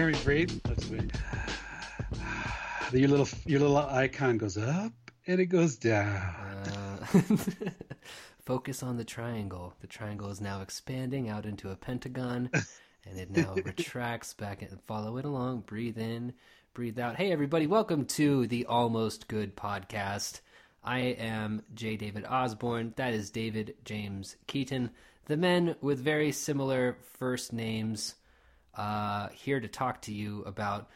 hear me breathe? Let's wait. Your little your little icon goes up and it goes down. Uh, focus on the triangle. The triangle is now expanding out into a pentagon, and it now retracts back and follow it along. Breathe in, breathe out. Hey, everybody, welcome to the Almost Good podcast. I am J. David Osborne. That is David James Keaton. The men with very similar first names uh, here to talk to you about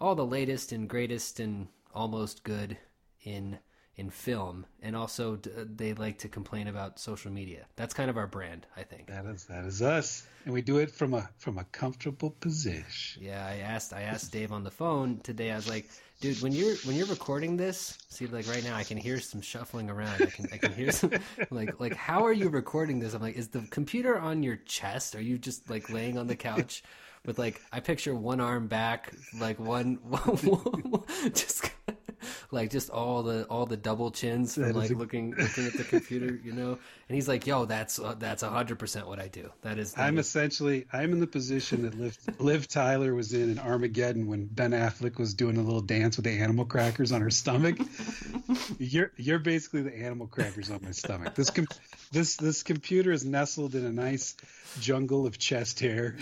all the latest and greatest and almost good in in film, and also they like to complain about social media. That's kind of our brand, I think. That is that is us, and we do it from a from a comfortable position. Yeah, I asked I asked Dave on the phone today. I was like, dude, when you're when you're recording this, see, like right now, I can hear some shuffling around. I can I can hear some like like how are you recording this? I'm like, is the computer on your chest? Are you just like laying on the couch? With like I picture one arm back, like one, just like just all the all the double chins from like a... looking looking at the computer, you know. And he's like, "Yo, that's uh, that's hundred percent what I do. That is." I'm essentially I'm in the position that Liv, Liv Tyler was in in Armageddon when Ben Affleck was doing a little dance with the animal crackers on her stomach. you're you're basically the animal crackers on my stomach. This com- this this computer is nestled in a nice jungle of chest hair.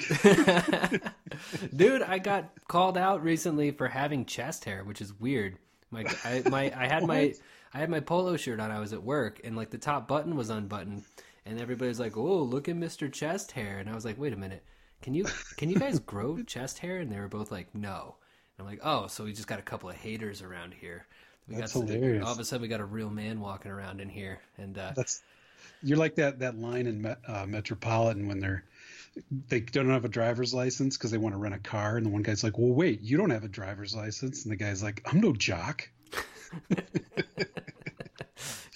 Dude, I got called out recently for having chest hair, which is weird. My I my I had my I had my polo shirt on. I was at work, and like the top button was unbuttoned, and everybody's like, "Oh, look at Mister Chest Hair," and I was like, "Wait a minute, can you can you guys grow chest hair?" And they were both like, "No." And I'm like, "Oh, so we just got a couple of haters around here." We That's got hilarious. All of a sudden, we got a real man walking around in here, and uh, that's you're like that that line in uh, Metropolitan when they're they don't have a driver's license because they want to rent a car, and the one guy's like, "Well, wait, you don't have a driver's license," and the guy's like, "I'm no jock."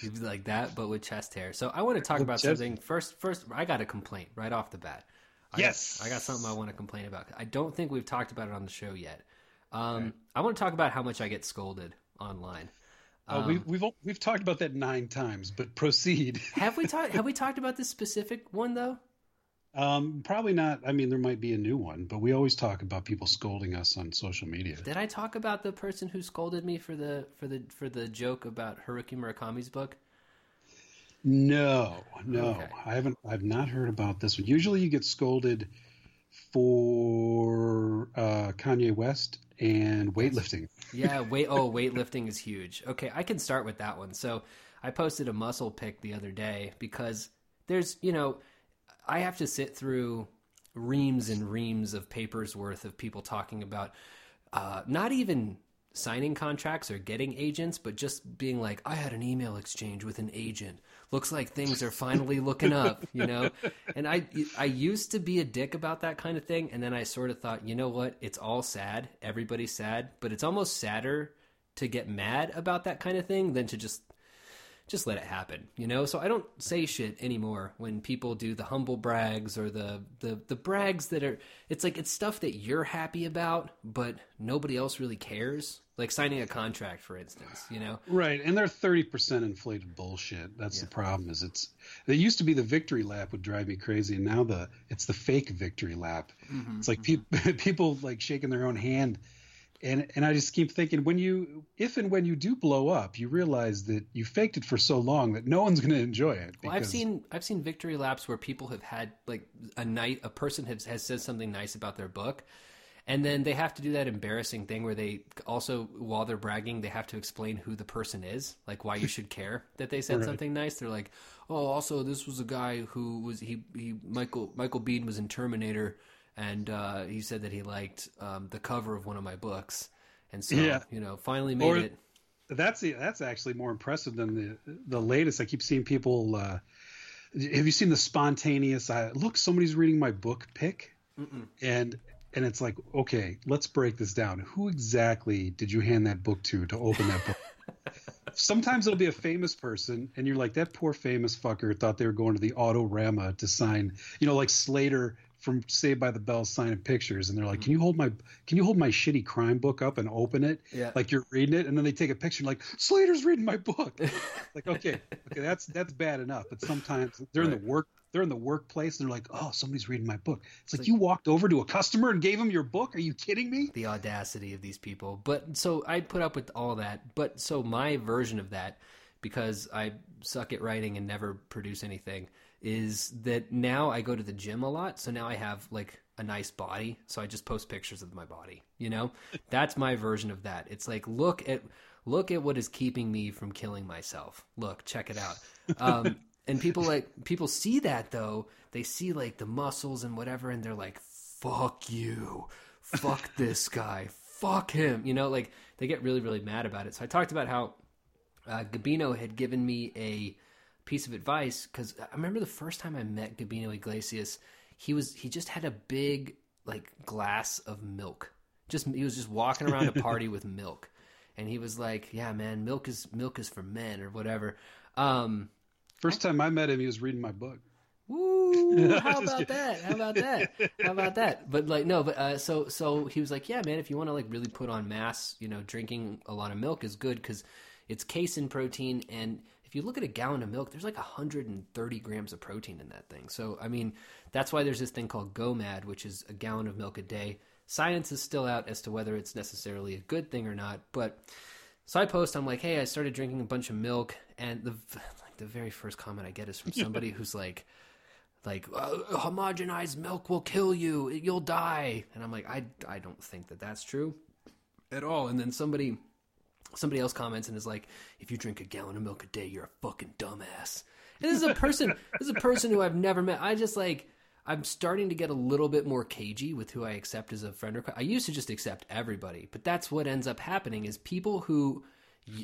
He'd be like that, but with chest hair. So I want to talk about chest... something first. First, I got a complaint right off the bat. I yes, got, I got something I want to complain about. I don't think we've talked about it on the show yet. Um, okay. I want to talk about how much I get scolded online. Uh, um, we, we've we've talked about that nine times, but proceed. have we talked Have we talked about this specific one though? Um, probably not. I mean, there might be a new one, but we always talk about people scolding us on social media. Did I talk about the person who scolded me for the for the for the joke about Haruki Murakami's book? No, no, okay. I haven't. I've not heard about this one. Usually, you get scolded for uh, Kanye West and weightlifting. yeah, weight. Oh, weightlifting is huge. Okay, I can start with that one. So, I posted a muscle pic the other day because there's, you know, I have to sit through reams and reams of papers worth of people talking about uh, not even signing contracts or getting agents, but just being like, I had an email exchange with an agent. Looks like things are finally looking up, you know? And I I used to be a dick about that kind of thing, and then I sort of thought, you know what? It's all sad. Everybody's sad, but it's almost sadder to get mad about that kind of thing than to just just let it happen, you know? So I don't say shit anymore when people do the humble brags or the, the, the brags that are, it's like, it's stuff that you're happy about, but nobody else really cares. Like signing a contract, for instance, you know? Right. And they're 30% inflated bullshit. That's yeah. the problem is it's, it used to be the victory lap would drive me crazy. And now the, it's the fake victory lap. Mm-hmm, it's like mm-hmm. pe- people like shaking their own hand and and I just keep thinking when you if and when you do blow up, you realize that you faked it for so long that no one's going to enjoy it. Because... Well, I've seen I've seen victory laps where people have had like a night a person has has said something nice about their book, and then they have to do that embarrassing thing where they also while they're bragging they have to explain who the person is, like why you should care that they said right. something nice. They're like, oh, also this was a guy who was he he Michael Michael Biehn was in Terminator and uh, he said that he liked um, the cover of one of my books, and so yeah. you know, finally made or, it. That's that's actually more impressive than the the latest. I keep seeing people. Uh, have you seen the spontaneous? Uh, look, somebody's reading my book pick, and and it's like, okay, let's break this down. Who exactly did you hand that book to to open that book? Sometimes it'll be a famous person, and you're like, that poor famous fucker thought they were going to the Autorama to sign, you know, like Slater from Saved by the Bell signing pictures, and they're like, "Can mm-hmm. you hold my Can you hold my shitty crime book up and open it? Yeah. Like you're reading it." And then they take a picture, like Slater's reading my book. like, okay, okay, that's that's bad enough. But sometimes they're in the work they're in the workplace, and they're like, "Oh, somebody's reading my book." It's like, like- you walked over to a customer and gave him your book. Are you kidding me? the audacity of these people. But so I put up with all that. But so my version of that, because I suck at writing and never produce anything, is that now I go to the gym a lot. So now I have like a nice body. So I just post pictures of my body. You know, that's my version of that. It's like look at look at what is keeping me from killing myself. Look, check it out. Um, and people like people see that though. They see like the muscles and whatever, and they're like, "Fuck you." fuck this guy, fuck him. You know, like they get really, really mad about it. So I talked about how uh, Gabino had given me a piece of advice because I remember the first time I met Gabino Iglesias, he was he just had a big like glass of milk. Just he was just walking around a party with milk, and he was like, "Yeah, man, milk is milk is for men or whatever." Um, First time I met him, he was reading my book. Woo! How about that? How about that? How about that? But like no, but uh, so so he was like, yeah, man, if you want to like really put on mass, you know, drinking a lot of milk is good because it's casein protein, and if you look at a gallon of milk, there's like 130 grams of protein in that thing. So I mean, that's why there's this thing called GOMAD, which is a gallon of milk a day. Science is still out as to whether it's necessarily a good thing or not, but so I post, I'm like, hey, I started drinking a bunch of milk, and the like the very first comment I get is from somebody who's like, like uh, homogenized milk will kill you, you'll die, and I'm like, I I don't think that that's true at all. And then somebody somebody else comments and is like, if you drink a gallon of milk a day, you're a fucking dumbass. And this is a person, this is a person who I've never met. I just like. I'm starting to get a little bit more cagey with who I accept as a friend. Or I used to just accept everybody, but that's what ends up happening is people who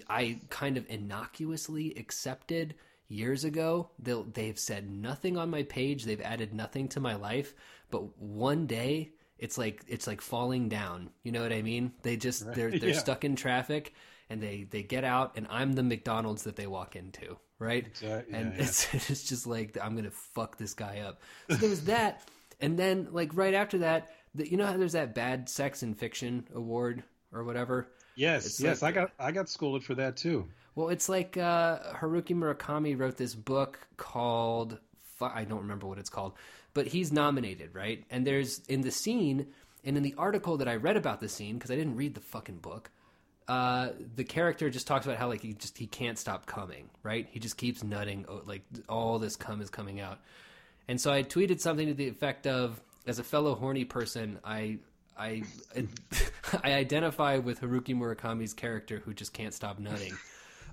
I kind of innocuously accepted years ago. They'll they've said nothing on my page. They've added nothing to my life. But one day, it's like it's like falling down. You know what I mean? They just they're they're Yeah. stuck in traffic, and they they get out, and I'm the McDonald's that they walk into, right? Exact- and yeah, yeah. it's it's just like I'm gonna fuck this guy up. So there was that, and then like right after that, the, you know how there's that bad sex in fiction award or whatever. Yes, It's yes, like- I got I got scolded for that too. Well, it's like uh, Haruki Murakami wrote this book called I don't remember what it's called, but he's nominated, right? And there's in the scene and in the article that I read about the scene because I didn't read the fucking book. Uh, the character just talks about how like he just he can't stop coming, right? He just keeps nutting, oh, like all this cum is coming out. And so I tweeted something to the effect of, as a fellow horny person, I I I identify with Haruki Murakami's character who just can't stop nutting.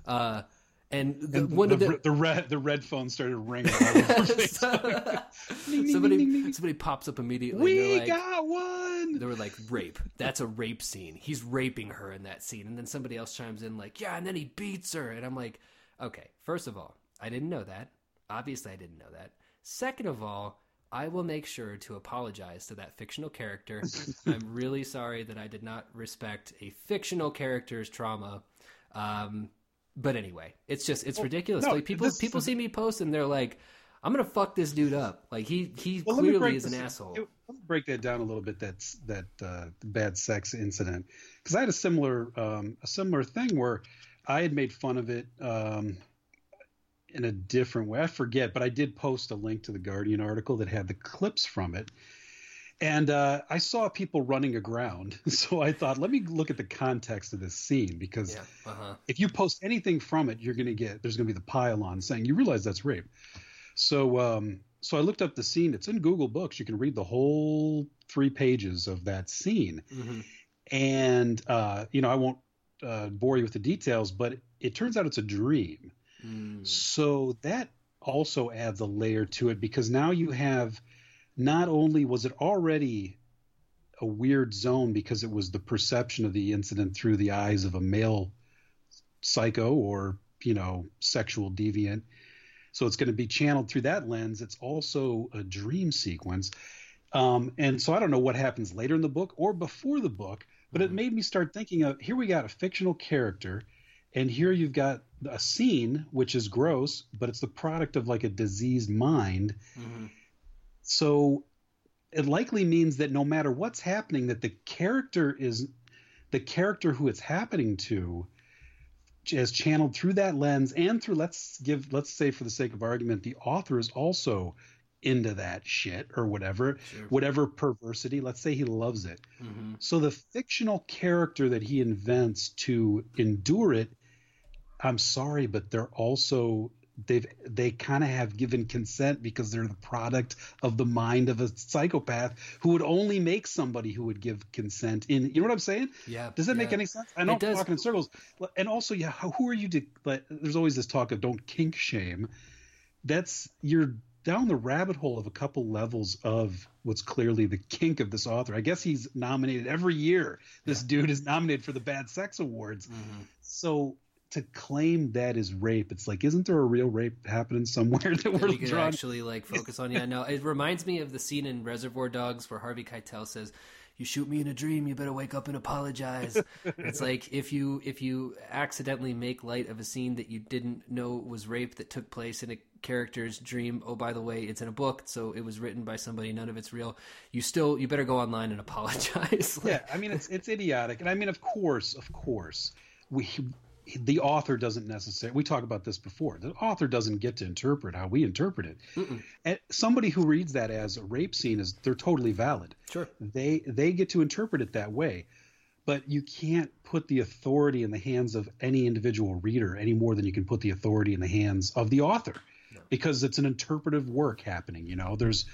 Uh, and the, And one the, of the the red the red phone started ringing. Facebook. somebody somebody pops up immediately. we like, got one. they were like rape. That's a rape scene. He's raping her in that scene, and then somebody else chimes in like, yeah, and then he beats her, and I'm like, okay. First of all, I didn't know that. Obviously, I didn't know that. Second of all, I will make sure to apologize to that fictional character. I'm really sorry that I did not respect a fictional character's trauma. Um, but anyway, it's just it's ridiculous. no, like people this- people see me post and they're like, "I'm gonna fuck this dude up." Like he he Well, clearly is an this- asshole. Let me break that down a little bit. That's that uh, bad sex incident because I had a similar um, a similar thing where I had made fun of it um, in a different way. I forget, but I did post a link to the Guardian article that had the clips from it. And uh, I saw people running aground, so I thought, let me look at the context of this scene because Yeah. Uh huh. if you post anything from it, you're going to get there's going to be the pile on saying you realize that's rape. So um, so I looked up the scene. It's in Google Books. You can read the whole three pages of that scene, hmm and uh, you know I won't uh, bore you with the details, but it turns out it's a dream. Mm. So that also adds a layer to it because now you have not only was it already a weird zone because it was the perception of the incident through the eyes of a male psycho or you know sexual deviant so it's going to be channeled through that lens. It's also a dream sequence. Um, and so i don't know what happens later in the book or before the book but it Mhm. made me start thinking of here we got a fictional character and here you've got a scene which is gross but it's the product of like a diseased mind. Hmm so it likely means that no matter what's happening, that the character is the character who it's happening to is channeled through that lens and through let's give let's say for the sake of argument the author is also into that shit or whatever Sure. whatever perversity let's say he loves it hmm so the fictional character that he invents to endure it i'm sorry but they're also they've they kind of have given consent because they're the product of the mind of a psychopath who would only make somebody who would give consent in you know what i'm saying Yeah. does that make any sense? I know I'm does. talking in circles. And also, yeah, who are you to? Like, there's always this talk of don't kink shame. That's you're down the rabbit hole of a couple levels of what's clearly the kink of this author. I guess he's nominated every year. This dude is nominated for the Bad Sex Awards. Mhm. So to claim that is rape, it's like, isn't there a real rape happening somewhere that we're we could drawing? actually like focus on. Yeah, no, it reminds me of the scene in Reservoir Dogs where Harvey Keitel says, "You shoot me in a dream, you better wake up and apologize." it's like if you if you accidentally make light of a scene that you didn't know was rape that took place in a character's dream. Oh, by the way, it's in a book, so it was written by somebody. None of it's real. You still you better go online and apologize. yeah, I mean it's it's idiotic, and I mean of course, of course, we the author doesn't necessarily. We talked about this before. The author doesn't get to interpret how we interpret it. Mm-mm. And somebody who reads that as a rape scene is they're totally valid. Sure. They they get to interpret it that way, but you can't put the authority in the hands of any individual reader any more than you can put the authority in the hands of the author, No. because it's an interpretive work happening. You know, there's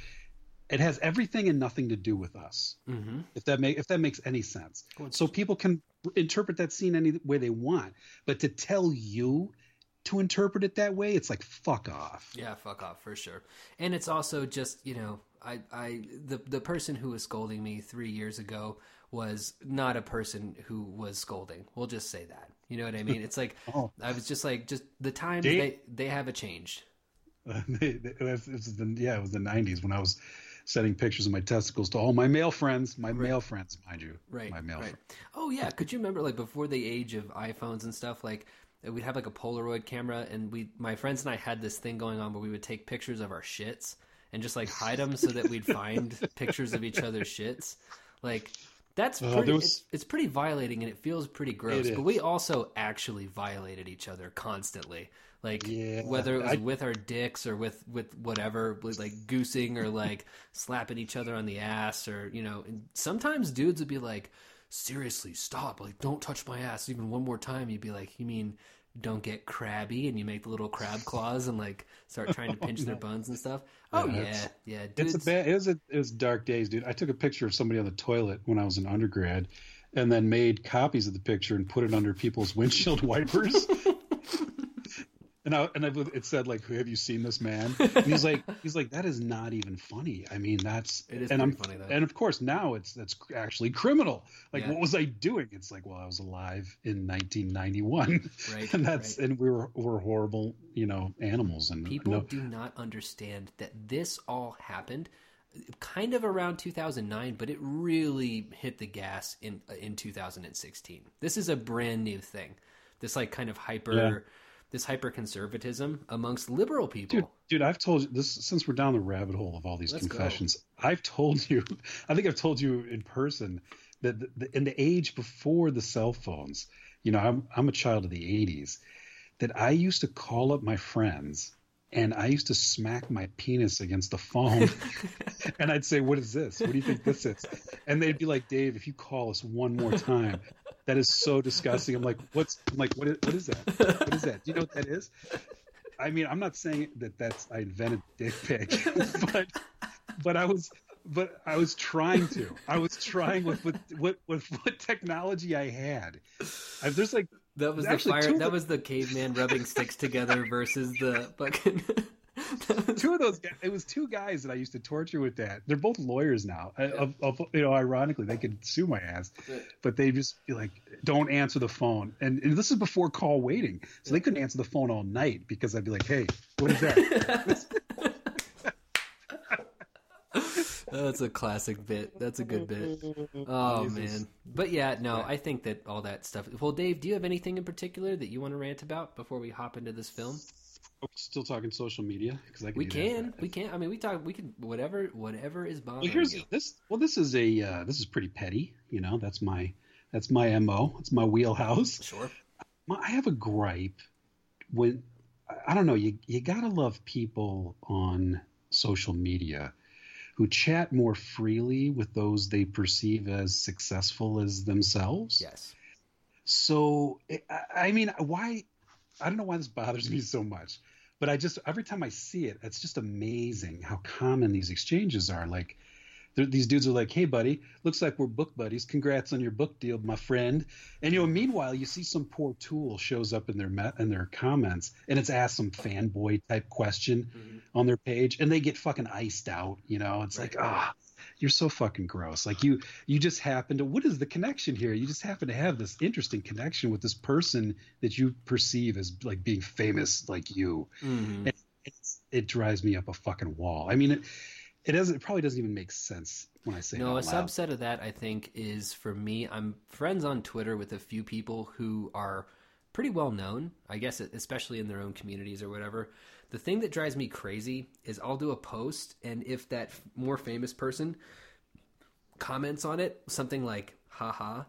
it has everything and nothing to do with us hmm if that make if that makes any sense. So people can interpret that scene any way they want, but to tell you to interpret it that way, it's like fuck off. Yeah, fuck off for sure. And it's also just you know, I, I, the the person who was scolding me three years ago was not a person who was scolding. We'll just say that. You know what I mean? It's like Oh. I was just like, just the times they they haven't changed. it was, it was the, yeah, it was the '90s when I was sending pictures of my testicles to all my male friends, my male friends, mind you, Right. my male right. friends. Oh yeah, could you remember like before the age of iPhones and stuff? Like we'd have like a Polaroid camera, and we, my friends and I had this thing going on where we would take pictures of our shits and just like hide them so that we'd find pictures of each other's shits. Like that's Uh, pretty. there was- it's, it's pretty violating, and it feels pretty gross. But we also actually violated each other constantly. Like Yeah, whether it was I- with our dicks or with with whatever, with like goosing or like slapping each other on the ass or you know. And sometimes dudes would be like, "Seriously, stop! Like, don't touch my ass even one more time." You'd be like, "You mean?" Don't get crabby, and you make the little crab claws and like start trying to pinch oh, their buns and stuff. Oh Yeah, yeah, it's- yeah. Dudes, It's a bad. It was a, it was dark days, dude. I took a picture of somebody on the toilet when I was an undergrad, and then made copies of the picture and put it under people's windshield wipers. And I and I, it said like, "Who "Have you seen this man?" And he's like, he's like, that is not even funny. I mean, that's It is and I'm funny, though. and of course now it's that's actually criminal. Like, Yeah. what was I doing? It's like, well, I was alive in 1991, Right, and that's right. and we were we're horrible, you know, animals and People no, do not understand that this all happened kind of around 2009, but it really hit the gas in in 2016. This is a brand new thing. This like kind of hyper Yeah. This hyper conservatism amongst liberal people. Dude, dude, I've told you this since we're down the rabbit hole of all these Let's go. confessions. I've told you, I think I've told you in person that the, the, in the age before the cell phones, you know, I'm I'm a child of the '80s, that I used to call up my friends and I used to smack my penis against the phone, and I'd say, "What is this? What do you think this is?" And they'd be like, "Dave, if you call us one more time." That is so disgusting. I'm like, what's? I'm like, what is, what is that? What is that? Do you know what that is? I mean, I'm not saying that that's I invented dick pic, but but I was but I was trying to. I was trying with with with, with what technology I had. I, there's like that was the fire that was the caveman rubbing sticks together versus the fucking two of those guys. It was two guys that I used to torture with that. They're both lawyers now. I- Of, of, you know, ironically, they could sue my ass, but they just be like, "Don't answer the phone." And, and this is before call waiting, so they couldn't answer the phone all night because I'd be like, "Hey, what is that?" That's a classic bit. That's a good bit. Oh man. But yeah, no, I think that all that stuff. Well, Dave, do you have anything in particular that you want to rant about before we hop into this film? Are we still talking social media? Because I can We can, that. we can. I mean, we talk. We can whatever, whatever is bothering Well, here's you. this. Well, this is a uh, this is pretty petty. You know, that's my that's my mo. It's my wheelhouse. Sure. My, I have a gripe when I- don't know. You you gotta love people on social media who chat more freely with those they perceive as successful as themselves. Yes. So I mean, why? I don't know why this bothers me so much, but I just every time I see it, it's just amazing how common these exchanges are. Like these dudes are like, "Hey, buddy, looks like we're book buddies. Congrats on your book deal, my friend." And you know, meanwhile, you see some poor tool shows up in their me- in their comments, and it's asked some fanboy type question Mhm. on their page, and they get fucking iced out. You know, it's like, ah. You're so fucking gross. Like you, you just happen to. What is the connection here? You just happen to have this interesting connection with this person that you perceive as like being famous, like you. Mhm. It's, it drives me up a fucking wall. I mean, it, it doesn't. It probably doesn't even make sense when I say that. No, a it out loud. subset of that I think is for me. I'm friends on Twitter with a few people who are pretty well known, I guess, especially in their own communities or whatever. The thing that drives me crazy is I'll do a post, and if that f- more famous person comments on it, something like haha,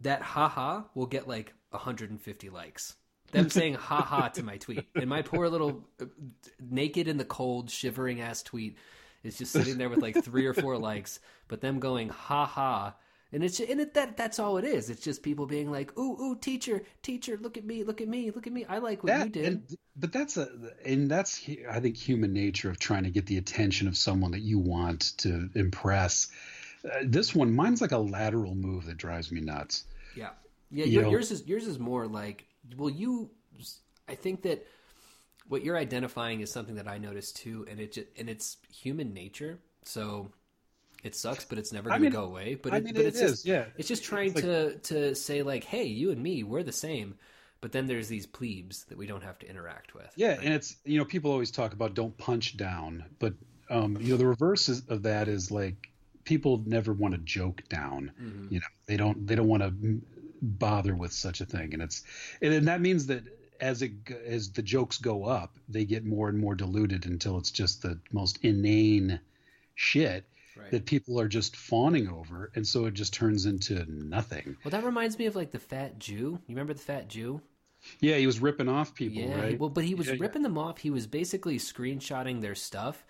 that haha will get like 150 likes. Them saying haha to my tweet. And my poor little uh, naked in the cold, shivering ass tweet is just sitting there with like three or four likes, but them going haha. And it's and it, that that's all it is. It's just people being like, "Ooh, ooh, teacher, teacher, look at me, look at me, look at me. I like what you did." and, but that's a and that's I think human nature of trying to get the attention of someone that you want to impress. Uh, this one, mine's like a lateral move that drives me nuts. Yeah, yeah. You know- yours is yours is more like. Well, you. I think that what you're identifying is something that I noticed too, and it just, and it's human nature. So it sucks, but it's never going to go away. But I it, mean, but it it's is, just yeah. it's just trying like- to to say like, hey, you and me, we're the same. But then there's these plebes that we don't have to interact with. Yeah, and it's you know people always talk about don't punch down, but um, you know the reverse is, of that is like people never want to joke down. Mhm. You know they don't they don't want to bother with such a thing, and it's and then that means that as it as the jokes go up, they get more and more diluted until it's just the most inane shit Right. that people are just fawning over, and so it just turns into nothing. Well, that reminds me of like the fat Jew. You remember the fat Jew? Yeah, he was ripping off people, Yeah, he- right? well, but he was Yeah, yeah. ripping them off. He was basically screenshotting their stuff.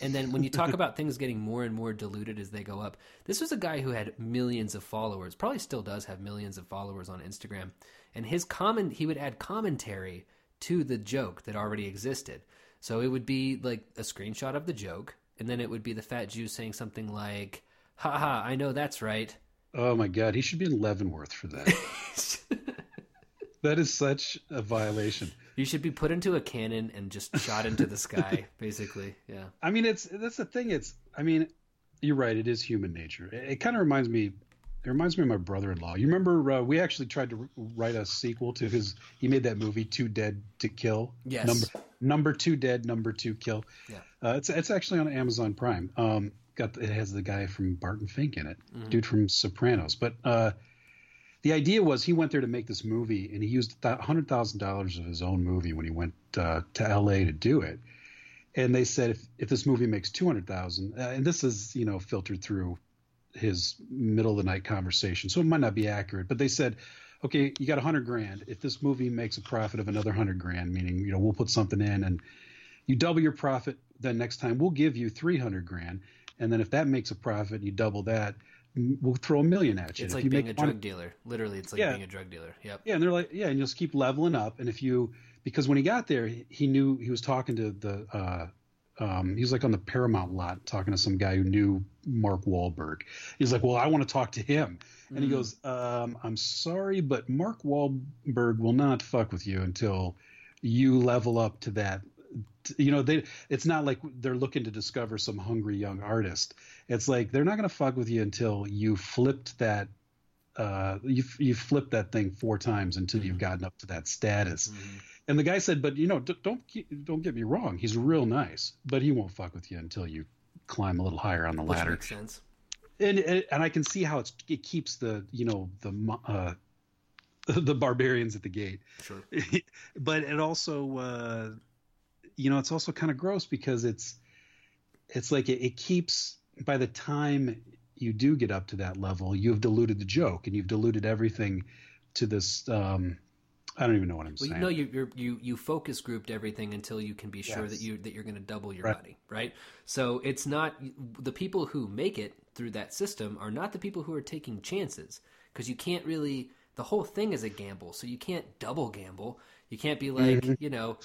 And then when you talk about things getting more and more diluted as they go up, this was a guy who had millions of followers, probably still does have millions of followers on Instagram. And his comment, he would add commentary to the joke that already existed. So it would be like a screenshot of the joke, and then it would be the fat Jew saying something like, "Ha ha, I know that's right. Oh my god, he should be in Leavenworth for that. that is such a violation. You should be put into a cannon and just shot into the sky, basically. Yeah. I mean, it's that's the thing. It's I mean, you're right. It is human nature. It, it kind of reminds me. It reminds me of my brother-in-law. You remember uh, we actually tried to write a sequel to his. He made that movie Too Dead to Kill. Yes. Number number two dead, number two kill. Yeah. Uh, it's it's actually on Amazon Prime. Um, got it has the guy from Barton Fink in it, Mm-hmm. dude from Sopranos. But uh, the idea was he went there to make this movie, and he used hundred thousand dollars of his own movie when he went uh, to L.A. to do it. And they said if if this movie makes two hundred thousand, uh, and this is you know filtered through his middle of the night conversation, so it might not be accurate. But they said, okay, you got a hundred grand. If this movie makes a profit of another hundred grand, meaning you know we'll put something in and you double your profit, then next time we'll give you three hundred grand, and then if that makes a profit, you double that, we'll throw a million at you. It's like you being a drug one- dealer. Literally, it's like Yeah. being a drug dealer. Yep. yeah, and they're like, yeah, and you'll just keep leveling up. And if you, because when he got there, he, he knew he was talking to the, uh, um, he was like on the Paramount lot talking to some guy who knew Mark Wahlberg. He's like, well, I want to talk to him. And he Mhm. goes, um, I'm sorry, but Mark Wahlberg will not fuck with you until you level up to that. You know, they. It's not like they're looking to discover some hungry young artist. It's like they're not going to fuck with you until you flipped that uh, you you flipped that thing four times until you've gotten up to that status. Mhm. And the guy said, "But you know, d- don't don't get me wrong. He's real nice, but he won't fuck with you until you climb a little higher on the Which ladder." makes sense. And and and I can see how it's it keeps the you know the uh, the barbarians at the gate, Sure. but it also uh, you know, it's also kind of gross because it's it's like it, it keeps by the time you do get up to that level, you've diluted the joke and you've diluted everything to this. Um, I don't even know what I'm well, saying. No, you you're, you you focus grouped everything until you can be sure Yes. that you that you're going to double your Right. money, right? So it's not the people who make it through that system are not the people who are taking chances because you can't really. The whole thing is a gamble, so you can't double gamble. You can't be like Mm-hmm. you know.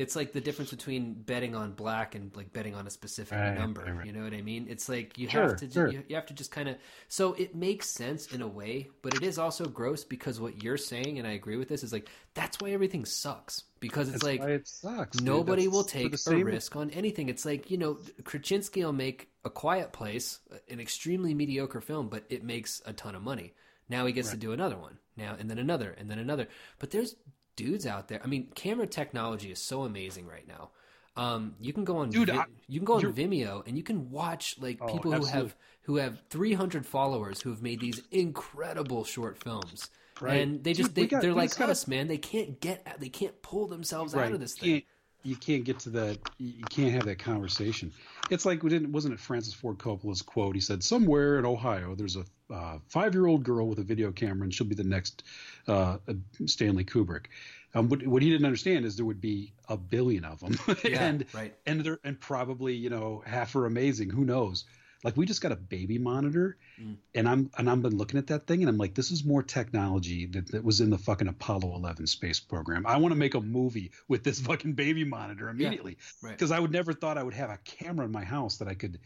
It's like the difference between betting on black and like betting on a specific Right, number. right, right. You know what I mean? It's like you Sure, have to sure. you, you have to just kind of so it makes sense in a way, but it is also gross because what you're saying, and I agree with this, is like that's why everything sucks because it's That's like it sucks. nobody will take a risk on anything. It's like you know, Krasinski will make a Quiet Place, an extremely mediocre film, but it makes a ton of money. Now he gets to do another one now, and then another, and then another. But there's dudes out there. I mean, camera technology is so amazing right now. Um, you can go on, Dude, Vi- I- you can go on Vimeo, and you can watch like Oh, people who have who have 300 followers who have made these incredible short films. Right. And they just we they, got- they're like gotta- us, man. They can't get they can't pull themselves right. out of this you thing. can't, you can't get to that. You you can't have that conversation. It's like we didn't. Wasn't it Francis Ford Coppola's quote? He said, "Somewhere in Ohio, there's a uh, five-year-old girl with a video camera, and she'll be the next uh, Stanley Kubrick." Um, what, what he didn't understand is there would be a billion of them, Yeah, and right. and they're and probably you know half are amazing. Who knows? Like we just got a baby monitor, Mm. and I'm and I've been looking at that thing, and I'm like, this is more technology that, that was in the fucking Apollo 11 space program. I want to make a movie with this fucking baby monitor immediately right. because I would never thought I would have a camera in my house that I could.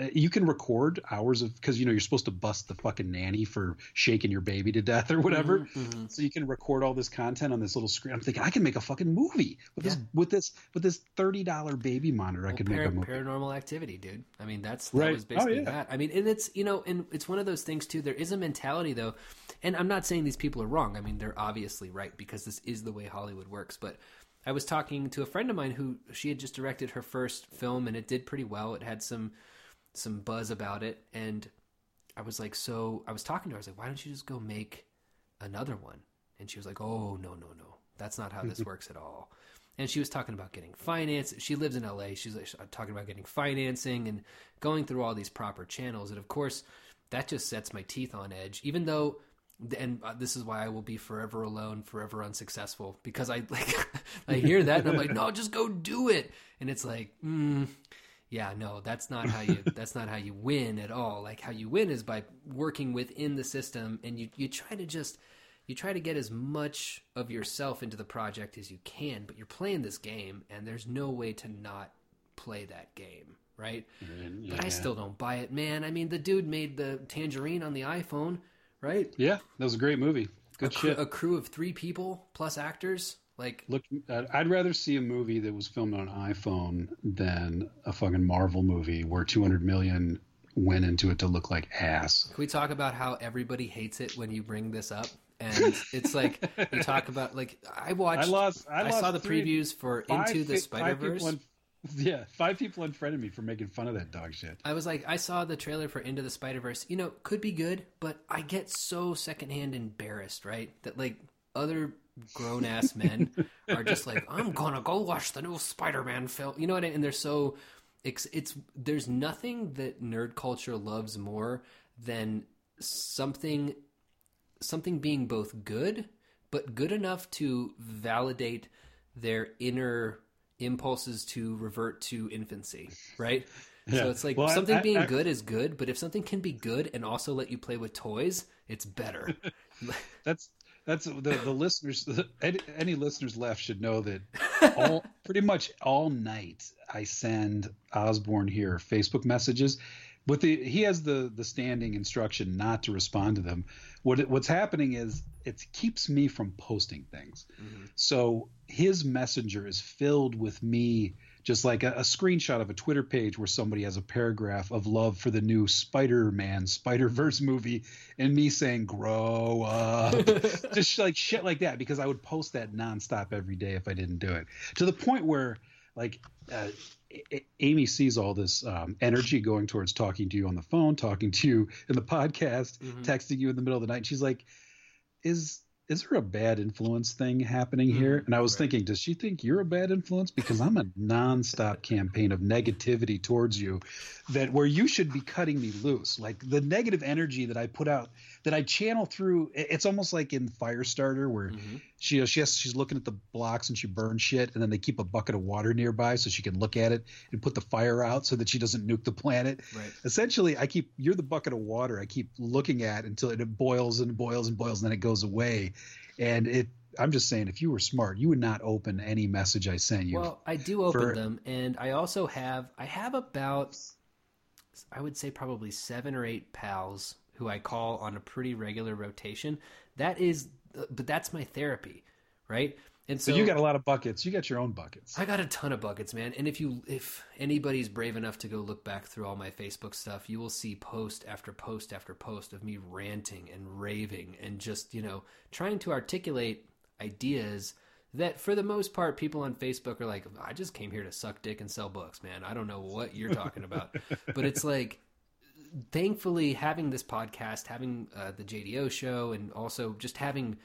Uh, You can record hours of because you know you're supposed to bust the fucking nanny for shaking your baby to death or whatever. Mhm. So you can record all this content on this little screen. I'm thinking I can make a fucking movie with this with this with this thirty dollar baby monitor. I could par- make a movie. paranormal activity, dude. I mean, that's that Right. was Oh, basically yeah. that. I mean, and it's you know, and it's one of those things too. There is a mentality though, and I'm not saying these people are wrong. I mean, they're obviously right because this is the way Hollywood works. But I was talking to a friend of mine who she had just directed her first film, and it did pretty well. It had some some buzz about it, and I was like, so I was talking to her. I was like, why don't you just go make another one? And she was like, oh no no no, that's not how this works at all. And she was talking about getting finance. She lives in LA. She's like talking about getting financing and going through all these proper channels. And of course, that just sets my teeth on edge. Even though, and uh, this is why I will be forever alone, forever unsuccessful. Because I like, I hear that and I'm like, no, just go do it. And it's like, mm, yeah, no, that's not how you. that's not how you win at all. Like how you win is by working within the system, and you you try to just you try to get as much of yourself into the project as you can, but you're playing this game, and there's no way to not play that game, right? But I Yeah. still don't buy it, man. I mean, the dude made the tangerine on the iPhone, right? Yeah, that was a great movie. A, Good cr- shit. a crew of three people plus actors, like Look, uh, I'd rather see a movie that was filmed on an iPhone than a fucking Marvel movie where 200 million went into it to look like ass. Can we talk about how everybody hates it when you bring this up? And it's like you talk about like I watched. I lost. I, I, lost saw the three- previews for Into the Spider Verse. yeah, five people unfriended me for making fun of that dog shit. I was like, I saw the trailer for Into the Spider Verse. You know, could be good, but I get so secondhand embarrassed, right? That like other grown ass men are just like, I'm gonna go watch the new Spider Man film. You know what? I, mean? and they're so it's, it's there's nothing that nerd culture loves more than something something being both good, but good enough to validate their inner impulses to revert to infancy, right? Yeah. So it's like Well, something I- being I- good is good, but if something can be good and also let you play with toys, it's better. That's that's the the listeners. Any, any listeners left should know that all pretty much all night I send Osborne here Facebook messages. But the he has the the standing instruction not to respond to them. What what's happening is it keeps me from posting things. Mm-hmm. So his messenger is filled with me just like a, a screenshot of a Twitter page where somebody has a paragraph of love for the new Spider-Man Spider-Verse movie and me saying grow up. just like shit like that because I would post that nonstop every day if I didn't do it. To the point where like uh, Amy sees all this um, energy going towards talking to you on the phone, talking to you in the podcast, Mhm. texting you in the middle of the night. She's like, "Is is there a bad influence thing happening mm, here? And I was right. thinking, does she think you're a bad influence? Because I'm a nonstop campaign of negativity towards you that where you should be cutting me loose. Like the negative energy that I put out, that I channel through, it's almost like in Firestarter where mm-hmm. she, she has, she's looking at the blocks and she burns shit and then they keep a bucket of water nearby so she can look at it and put the fire out so that she doesn't nuke the planet. Right. Essentially, I keep, you're the bucket of water I keep looking at until it boils and boils and boils and then it goes away and it I'm just saying, if you were smart, you would not open any message I sent you. Well, I do open for... them, and I also have I have about I would say probably seven or eight pals who I call on a pretty regular rotation. That is, but that's my therapy, right? And so, so, you got a lot of buckets. You got your own buckets. I got a ton of buckets, man. And if you if anybody's brave enough to go look back through all my Facebook stuff, you will see post after post after post of me ranting and raving and just, you know, trying to articulate ideas that for the most part people on Facebook are like, I just came here to suck dick and sell books, man. I don't know what you're talking about. but it's like thankfully having this podcast, having uh, the JDO show and also just having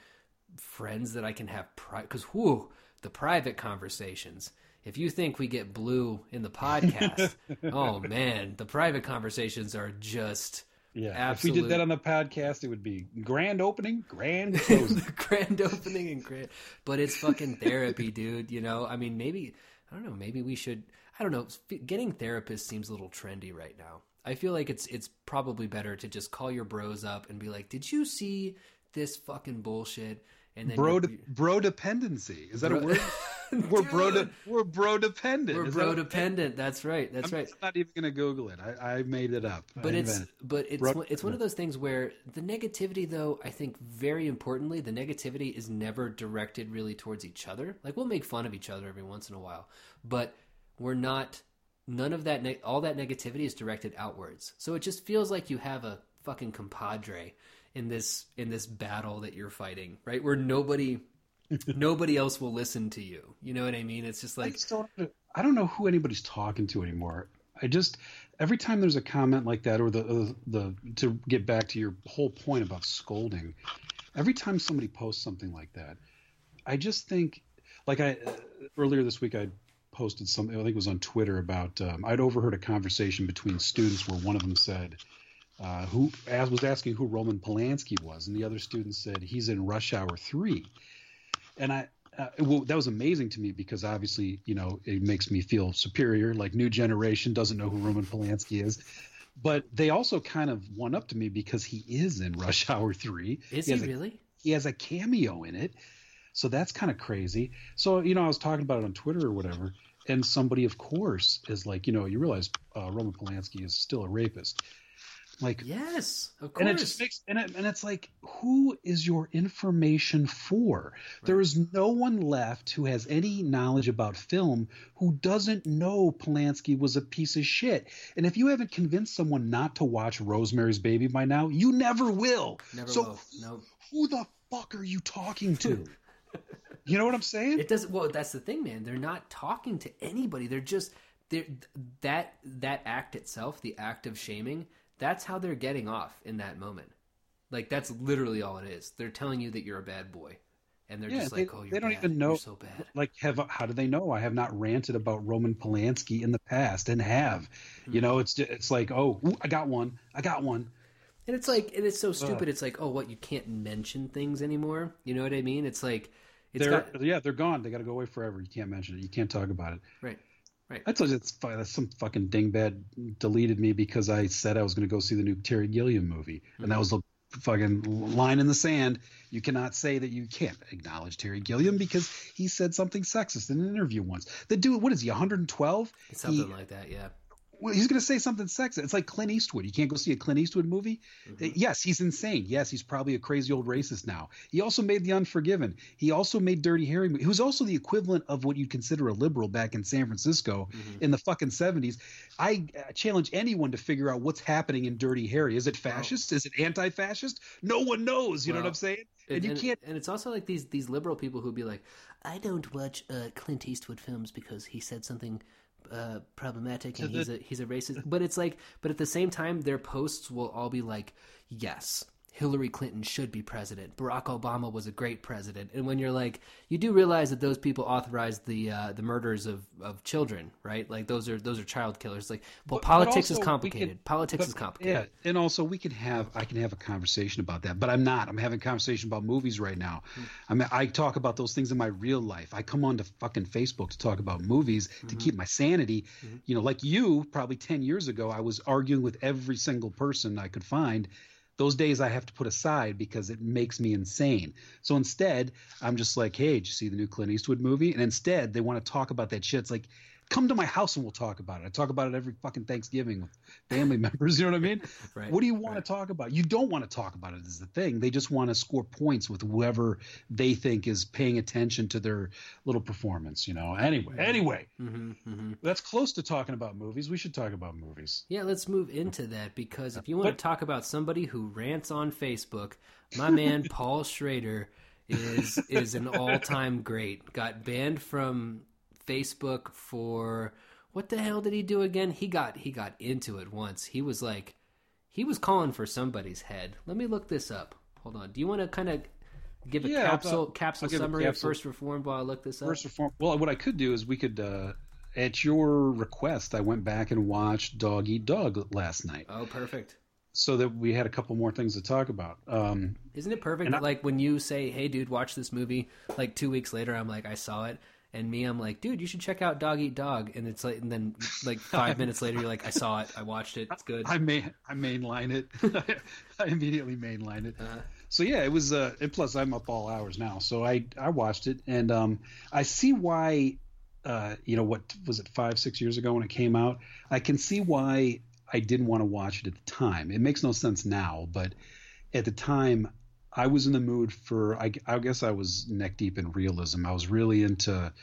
friends that I can have because whoo the private conversations. If you think we get blue in the podcast, oh man, the private conversations are just yeah. Absolute... If we did that on the podcast, it would be grand opening, grand closing, grand opening and grand. But it's fucking therapy, dude. You know, I mean, maybe I don't know. Maybe we should. I don't know. Getting therapists seems a little trendy right now. I feel like it's it's probably better to just call your bros up and be like, "Did you see this fucking bullshit?" And then bro, de- bro dependency is that bro- a word? we're bro, de- we're bro dependent. We're bro dependent. That's right. That's I'm right. not even gonna Google it. I, I made it up. But it's but it's bro- it's one of those things where the negativity, though, I think very importantly, the negativity is never directed really towards each other. Like we'll make fun of each other every once in a while, but we're not. None of that. Ne- all that negativity is directed outwards. So it just feels like you have a fucking compadre in this in this battle that you're fighting, right? Where nobody nobody else will listen to you. You know what I mean? It's just like I, don't, I don't know who anybody's talking to anymore. I just every time there's a comment like that, or the uh, the to get back to your whole point about scolding, every time somebody posts something like that, I just think like I uh, earlier this week I posted something I think it was on Twitter about um, I'd overheard a conversation between students where one of them said uh, who as, was asking who Roman Polanski was, and the other student said he's in Rush Hour Three, and I. Uh, well, that was amazing to me because obviously, you know, it makes me feel superior. Like new generation doesn't know who Roman Polanski is, but they also kind of one up to me because he is in Rush Hour Three. Is he, he really? A, he has a cameo in it, so that's kind of crazy. So you know, I was talking about it on Twitter or whatever, and somebody, of course, is like, you know, you realize uh, Roman Polanski is still a rapist. Like yes, of course. And it just makes and, it, and it's like, who is your information for? Right. There is no one left who has any knowledge about film who doesn't know Polanski was a piece of shit. And if you haven't convinced someone not to watch Rosemary's Baby by now, you never will. Never so will. No. Who the fuck are you talking to? you know what I'm saying? It doesn't. Well, that's the thing, man. They're not talking to anybody. They're just they're, that that act itself, the act of shaming that's how they're getting off in that moment. Like that's literally all it is. They're telling you that you're a bad boy, and they're yeah, just like, "Oh, you're they don't bad. even know. You're so bad." Like, have how do they know? I have not ranted about Roman Polanski in the past, and have. Mm-hmm. You know, it's it's like, oh, ooh, I got one, I got one. And it's like, and it's so stupid. Uh, it's like, oh, what? You can't mention things anymore. You know what I mean? It's like, it's they're got, yeah, they're gone. They got to go away forever. You can't mention it. You can't talk about it. Right. Right. I told you it's some fucking dingbat deleted me because I said I was going to go see the new Terry Gilliam movie, mm-hmm. and that was the fucking line in the sand. You cannot say that you can't acknowledge Terry Gilliam because he said something sexist in an interview once. The dude, what is he, 112? Something he, like that, yeah well, he's going to say something sexist. It's like Clint Eastwood. You can't go see a Clint Eastwood movie. Mm-hmm. Yes, he's insane. Yes, he's probably a crazy old racist now. He also made The Unforgiven. He also made Dirty Harry. He was also the equivalent of what you'd consider a liberal back in San Francisco mm-hmm. in the fucking 70s. I uh, challenge anyone to figure out what's happening in Dirty Harry. Is it fascist? Is it anti-fascist? No one knows. You know what I'm saying? And, and you can't. And it's also like these these liberal people who be like, I don't watch uh, Clint Eastwood films because he said something uh, problematic and he's a he's a racist. But it's like, but at the same time, their posts will all be like, yes, Hillary Clinton should be president. Barack Obama was a great president. And when you're like, you do realize that those people authorized the uh, the murders of, of children, right? Like those are those are child killers. Like, well, But- politics but is we complicated. could- politics but- is complicated. Yeah, and also we can have I can have a conversation about that, but I'm not. I'm having a conversation about movies right now. Hmm. I mean, I talk about those things in my real life. I come onto fucking Facebook to talk about movies to Mm-hmm. keep my sanity. You know, like you, probably ten years ago, I was arguing with every single person I could find. Those days I have to put aside because it makes me insane. So instead, I'm just like, hey, did you see the new Clint Eastwood movie? And instead, they want to talk about that shit. It's like, come to my house and we'll talk about it. I talk about it every fucking Thanksgiving with family members. You know what I mean? Right, What do you want right. to talk about? You don't want to talk about it is the thing. They just want to score points with whoever they think is paying attention to their little performance, you know. Anyway, anyway, hmm hmm that's close to talking about movies. We should talk about movies. Yeah, let's move into that because if you want to talk about somebody who rants on Facebook, my man Paul Schrader is is an all time great. Got banned from Facebook for what the hell did he do again? He got he got into it once. He was like he was calling for somebody's head. Let me look this up. Hold on. Do you want to kind of give a Yeah, I'll- capsule I'll capsule summary of. First Reformed while I look this up? First reform. Well, what I could do is we could, uh, at your request, I went back and watched Dog Eat Dog last night, oh, perfect. so that we had a couple more things to talk about. Um, Isn't it perfect? I- like when you say, "Hey, dude, watch this movie." Like two weeks later, I'm like, "I saw it," and me, I'm like, "Dude, you should check out Dog Eat Dog." And it's like, and then like five minutes later, you're like, "I saw it. I watched it. It's good." I main I mainline it. I immediately mainline it. Uh-huh. So yeah, it was. Uh, and plus, I'm up all hours now, so I I watched it, and um, I see why. Uh, you know what was it five six years ago when it came out? I can see why I didn't want to watch it at the time. It makes no sense now, but at the time, I was in the mood for. I, I guess I was neck deep in realism. I was really into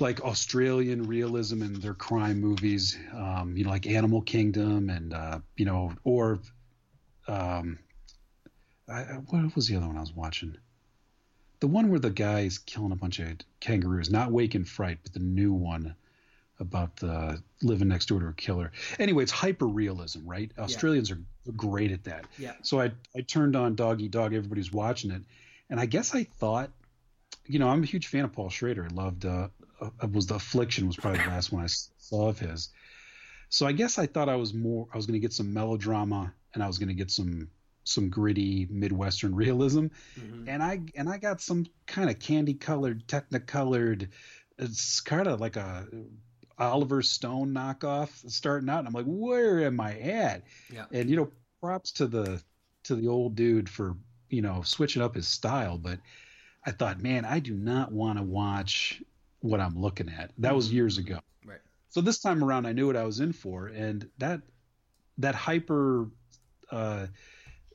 like Australian realism and their crime movies, um, you know, like Animal Kingdom and uh, you know, or um, I, what was the other one I was watching? The one where the guy is killing a bunch of kangaroos, not Wake in Fright, but the new one about the living next door to a killer. Anyway, it's hyper realism, right? Australians are great at that. Yeah. So I I turned on Dog Eat Dog. Everybody's watching it, and I guess I thought, you know, I'm a huge fan of Paul Schrader. I loved uh, uh was the Affliction was probably the last one I saw of his. So I guess I thought I was more I was going to get some melodrama and I was going to get some some gritty midwestern realism, Mhm. and I and I got some kind of candy colored, technicolored. It's kind of like a Oliver Stone knockoff starting out, and I'm like, where am I at? Yeah. And you know, props to the to the old dude for you know switching up his style, but I thought, man, I do not want to watch what I'm looking at. That was years ago. Right. So this time around, I knew what I was in for, and that that hyper, uh,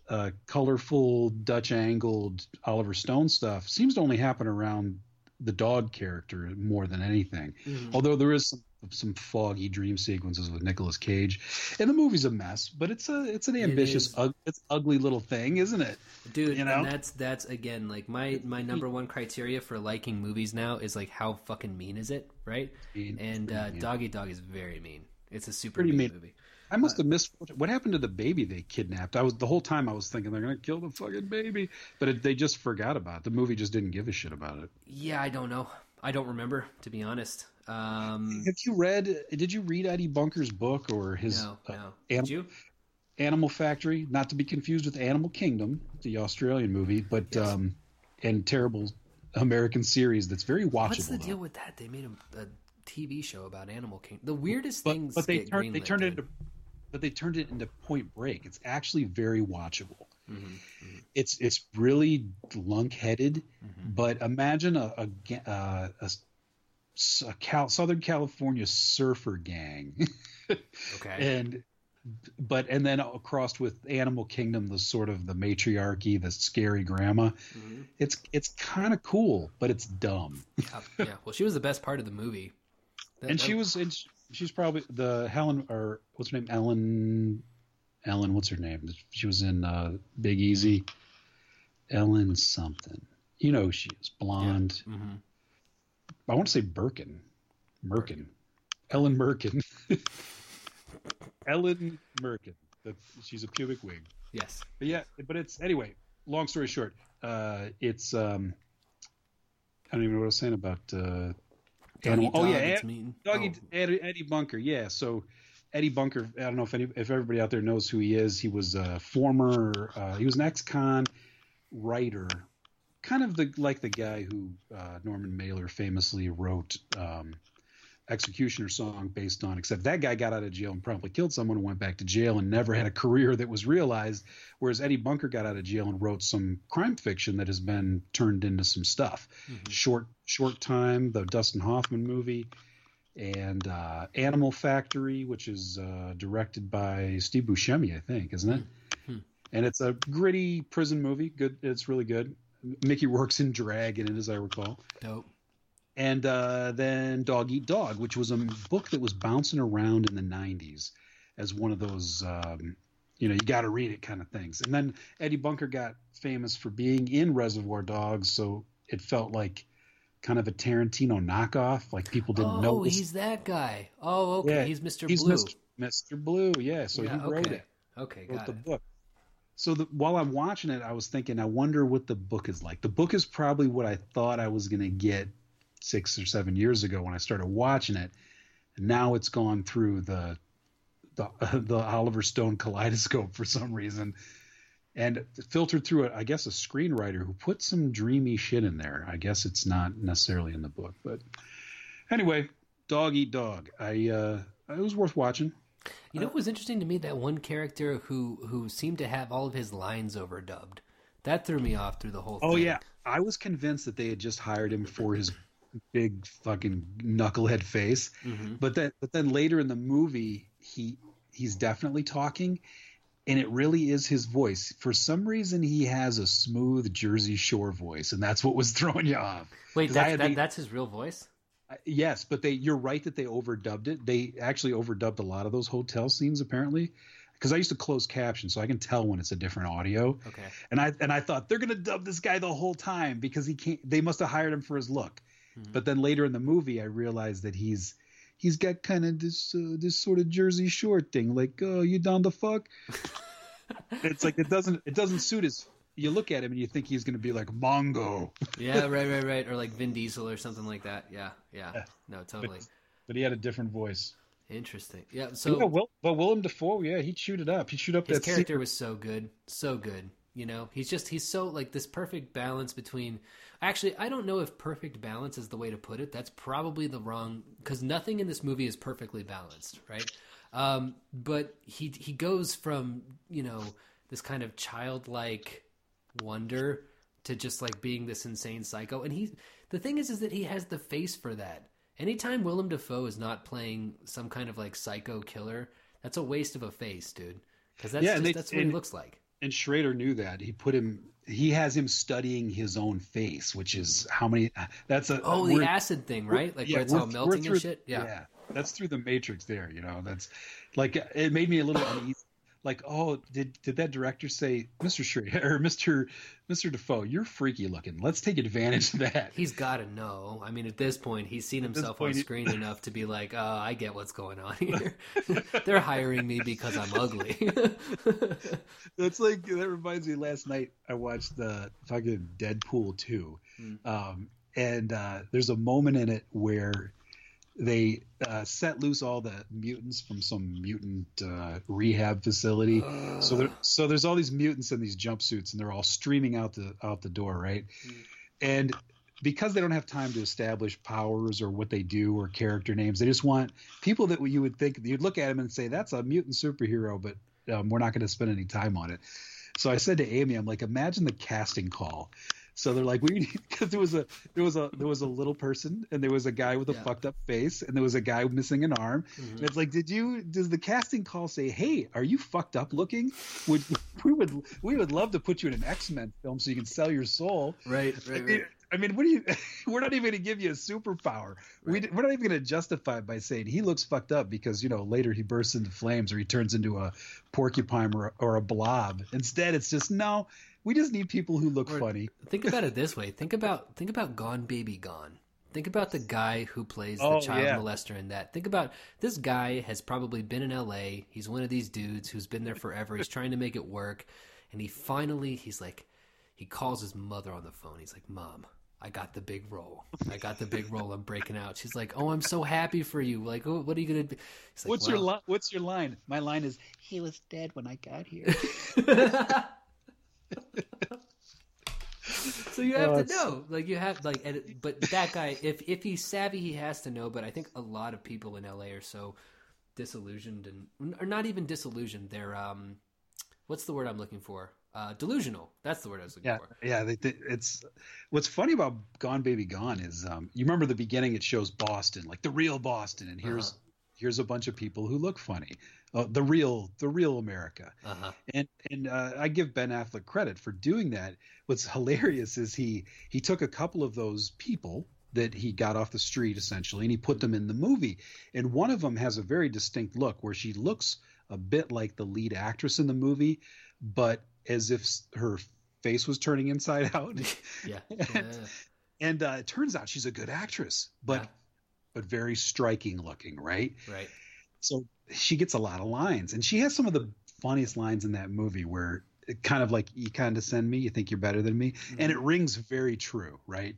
uh, colorful Dutch angled Oliver Stone stuff seems to only happen around the dog character more than anything. Mhm. Although there is some some foggy dream sequences with Nicolas Cage, and the movie's a mess, but it's a it's an ambitious, is. ug- it's ugly little thing, isn't it? dude you know? and that's that's again like my my number one criteria for liking movies now is like how fucking mean is it right Mean. and uh mean. dog dog is very mean it's a super mean, mean. movie I must have missed what happened to the baby they kidnapped. I was the whole time I was thinking they're gonna kill the fucking baby, but it, they just forgot about it. The movie just didn't give a shit about it. yeah i don't know i don't remember to be honest um Have you read? Did you read Eddie Bunker's book or his no uh, no did you Animal Factory? Not to be confused with Animal Kingdom, the Australian movie, but Yes. um, and terrible American series that's very watchable. what's the though. deal with that they made a, a tv show about animal kingdom the weirdest but, things but they turned they turned it into but they turned it into Point Break. It's actually very watchable. Mhm, It's it's really lunk-headed, mhm. but imagine a a, uh, a, s- a Cal, Southern California surfer gang, okay. And but and then across with Animal Kingdom, the sort of the matriarchy, the scary grandma. Mhm. It's it's kind of cool, but it's dumb. Uh, yeah. Well she was the best part of the movie. That- and that- she was and sh- she's probably the Helen or what's her name? Ellen Ellen what's her name? She was in uh, Big Easy. Ellen something. You know who she is. Blonde. Mhm. I want to say Birkin Merkin Ellen Merkin Ellen Merkin The- she's a pubic wig Yes. But yeah, but it's anyway. Long story short, uh, it's um, I don't even know what I was saying about uh, animal. Oh yeah, Ed, Doggy oh. Eddie, Eddie Bunker. Yeah, so Eddie Bunker. I don't know if any, if everybody out there knows who he is. He was a former. Uh, he was an ex-con writer, kind of the like the guy who uh, Norman Mailer famously wrote. Um, Executioner song based on, except that guy got out of jail and promptly killed someone and went back to jail and never had a career that was realized. Whereas Eddie Bunker got out of jail and wrote some crime fiction that has been turned into some stuff. Mm-hmm. Short, short time, the Dustin Hoffman movie, and uh, Animal Factory, which is uh, directed by Steve Buscemi, I think, isn't it? Mm-hmm. And it's a gritty prison movie. Good, it's really good. Mickey Rourke's in drag in it, as I recall. Dope and uh, then Dog Eat Dog, which was a book that was bouncing around in the '90s as one of those, um, you know, you got to read it kind of things. And then Eddie Bunker got famous for being in Reservoir Dogs, so it felt like kind of a Tarantino knockoff. Like people didn't oh, know. Oh, he's that guy. Oh, okay, yeah, he's Mr. He's Blue. Mr. Mr. Blue, yeah. So yeah, he wrote okay. it. Okay, wrote the it. book. So the, while I'm watching it, I was thinking, I wonder what the book is like. The book is probably what I thought I was going to get six or seven years ago when I started watching it. Now it's gone through the the, the Oliver Stone kaleidoscope for some reason, and filtered through it. I guess a screenwriter who put some dreamy shit in there. I guess it's not necessarily in the book, but anyway, Dog Eat Dog. I uh, it was worth watching. You know, it was interesting to me that one character who who seemed to have all of his lines overdubbed. That threw me off through the whole. Thing. Oh thing. yeah, I was convinced that they had just hired him for his big fucking knucklehead face. Mm-hmm. But then but then later in the movie he he's definitely talking and it really is his voice. For some reason he has a smooth Jersey Shore voice and that's what was throwing you off. Wait, that, that, that's his real voice? Yes, but they you're right that they overdubbed it. They actually overdubbed a lot of those hotel scenes apparently because I used to close caption, so I can tell when it's a different audio. Okay. And I and I thought they're gonna dub this guy the whole time because he can't. They must have hired him for his look. Mm-hmm. But then later in the movie, I realized that he's he's got kind of this uh, this sort of Jersey Shore thing, like, oh, you down the fuck? it's like it doesn't it doesn't suit his. You look at him and you think he's going to be like Mongo. yeah, right, right, right, or like Vin Diesel or something like that. Yeah, yeah, yeah. no, totally. But, but, he had a different voice. Interesting. Yeah. So, yeah, Will, but Willem Dafoe, yeah, he chewed it up. He chewed up his that character was so good, so good. You know, he's just he's so like this perfect balance between Actually, I don't know if perfect balance is the way to put it. That's probably the wrong because nothing in this movie is perfectly balanced, right? Um, but he he goes from you know this kind of childlike wonder to just like being this insane psycho, and he the thing is is that he has the face for that. Anytime Willem Dafoe is not playing some kind of like psycho killer, that's a waste of a face, dude. Because that's yeah, just, they, that's what and, he looks like. And Schrader knew that. He put him he has him studying his own face, which is how many. That's a oh the acid thing, right? Like yeah, where it's all melting through, and shit. Yeah. yeah, that's through the Matrix. There, you know, that's like it made me a little uneasy like, oh, did did that director say, Mr. Schrader or Mr. Mr. Dafoe, you're freaky looking. Let's take advantage of that. He's got to know. I mean, at this point, he's seen himself point, on screen he... enough to be like, oh, I get what's going on here. They're hiring me because I'm ugly. That's like that reminds me. Last night I watched the fucking Deadpool two, mm. um, and uh, there's a moment in it where they uh, set loose all the mutants from some mutant uh, rehab facility. Uh. So there, so there's all these mutants in these jumpsuits, and they're all streaming out the out the door, right? Mm. And because they don't have time to establish powers or what they do or character names, they just want people that you would think you'd look at them and say that's a mutant superhero, but um, we're not going to spend any time on it. So I said to Amy, I'm like, imagine the casting call so they're like, we because there was a there was a there was a little person and there was a guy with a yeah. fucked up face and there was a guy missing an arm. Mm-hmm. And it's like, did you does the casting call say, hey, are you fucked up looking? Would we would we would love to put you in an X Men film so you can sell your soul. Right, right, right. I mean, what do you? We're not even going to give you a superpower. Right. We, we're not even going to justify it by saying he looks fucked up because you know later he bursts into flames or he turns into a porcupine or, or a blob. Instead, it's just no. We just need people who look or funny. Think about it this way. Think about think about Gone Baby Gone. Think about the guy who plays Oh, the child yeah. molester in that. Think about this guy has probably been in LA. He's one of these dudes who's been there forever. He's trying to make it work. And he finally, he's like, he calls his mother on the phone. He's like, Mom, I got the big role. I got the big role. I'm breaking out. She's like, Oh, I'm so happy for you. Like, oh, what are you going to do? Like, What's your li- What's your line? My line is, "He was dead when I got here." so you have Oh, to know like you have like and but that guy if if he's savvy he has to know but i think a lot of people in la are so disillusioned and or not even disillusioned they're um what's the word i'm looking for uh delusional that's the word i was looking yeah, for yeah. They, they, it's what's funny about Gone Baby Gone is um, you remember the beginning. It shows Boston, like the real Boston, and here's Uh-huh. here's a bunch of people who look funny, uh, the real the real America. uh-huh And and uh, I give Ben Affleck credit for doing that. What's hilarious is he he took a couple of those people that he got off the street essentially, and he put them in the movie. And one of them has a very distinct look where she looks a bit like the lead actress in the movie, but as if her face was turning inside out. yeah, and yeah. and uh, it turns out she's a good actress, but Yeah. but very striking looking, right? right so she gets a lot of lines and she has some of the funniest lines in that movie where it kind of like you condescend me you think you're better than me and it rings very true right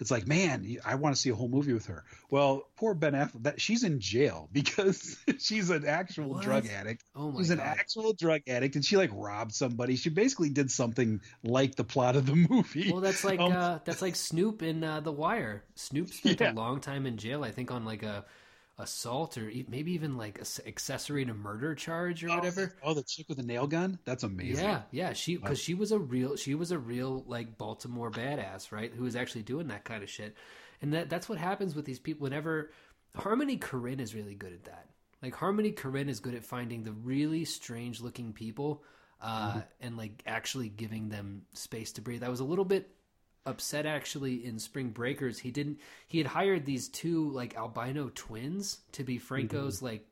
it's like man i want to see a whole movie with her. Well poor ben affleck that she's in jail because she's an actual What? drug addict. Oh my she's an actual drug addict and she like robbed somebody. She basically did something like the plot of the movie. Well that's like Um, uh that's like snoop in uh the wire. Snoop spent Yeah. a long time in jail i think on like a assault or maybe even like accessory to murder charge or whatever oh the chick with the nail gun that's amazing Yeah, yeah, she because she was a real she was a real like Baltimore badass, right? Who was actually doing that kind of shit, and that that's what happens with these people. Whenever Harmony Korine is really good at that. Like Harmony Korine is good at finding the really strange looking people, uh, and like actually giving them space to breathe. I was a little bit upset actually in Spring Breakers. He didn't. He had hired these two like albino twins to be Franco's mm-hmm. like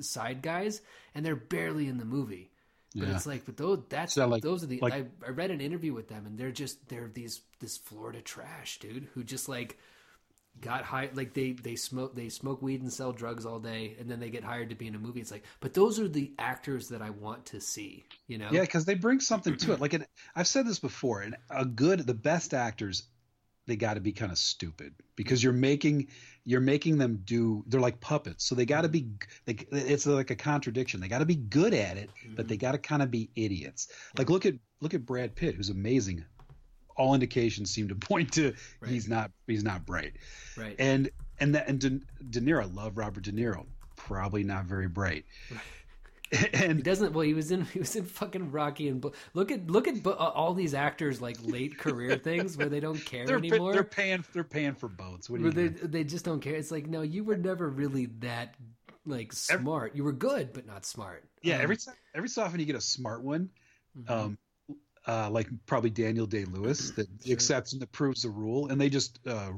side guys, and they're barely in the movie. But Yeah. it's like, but those that's So, like- those are the. like- I, I read an interview with them, and they're just they're these this Florida trash dude who just like got hired like they they smoke they smoke weed and sell drugs all day and then they get hired to be in a movie it's like but those are the actors that i want to see you know Yeah, because they bring something to it. Like an, I've said this before, and a good, the best actors, they got to be kind of stupid because you're making you're making them do. They're like puppets, so they got to be. They, it's like a contradiction. They got to be good at it, but they mm-hmm. got to kind of be idiots. Like look at look at Brad Pitt, who's amazing. All indications seem to point to Right. he's not he's not bright, right and and that and De, De Niro, love Robert De Niro, probably not very bright. and he doesn't well he was in he was in fucking rocky and look at look at uh, all these actors like late career things where they don't care they're anymore they're paying they're paying for boats. What do you they doing? they just don't care. It's like no, you were never really that like smart. You were good, but not smart. Yeah, Um, every every so often you get a smart one, mhm. um, uh, like probably Daniel Day Lewis, that Sure. exception that proves the rule, and they just uh,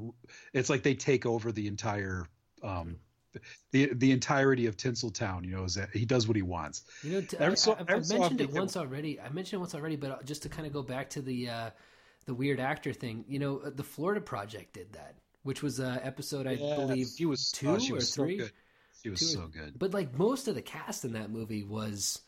it's like they take over the entire um, the the entirety of Tinseltown. You know, is that he does what he wants. you know, t- every I, so- I, every so mentioned often it once already. I mentioned it once already, but uh, just to kind of go back to the uh, the weird actor thing. You know, uh, the Florida Project did that, which was an episode I believe he was two oh, or was three? So. She was Two or- so good. But like most of the cast in that movie was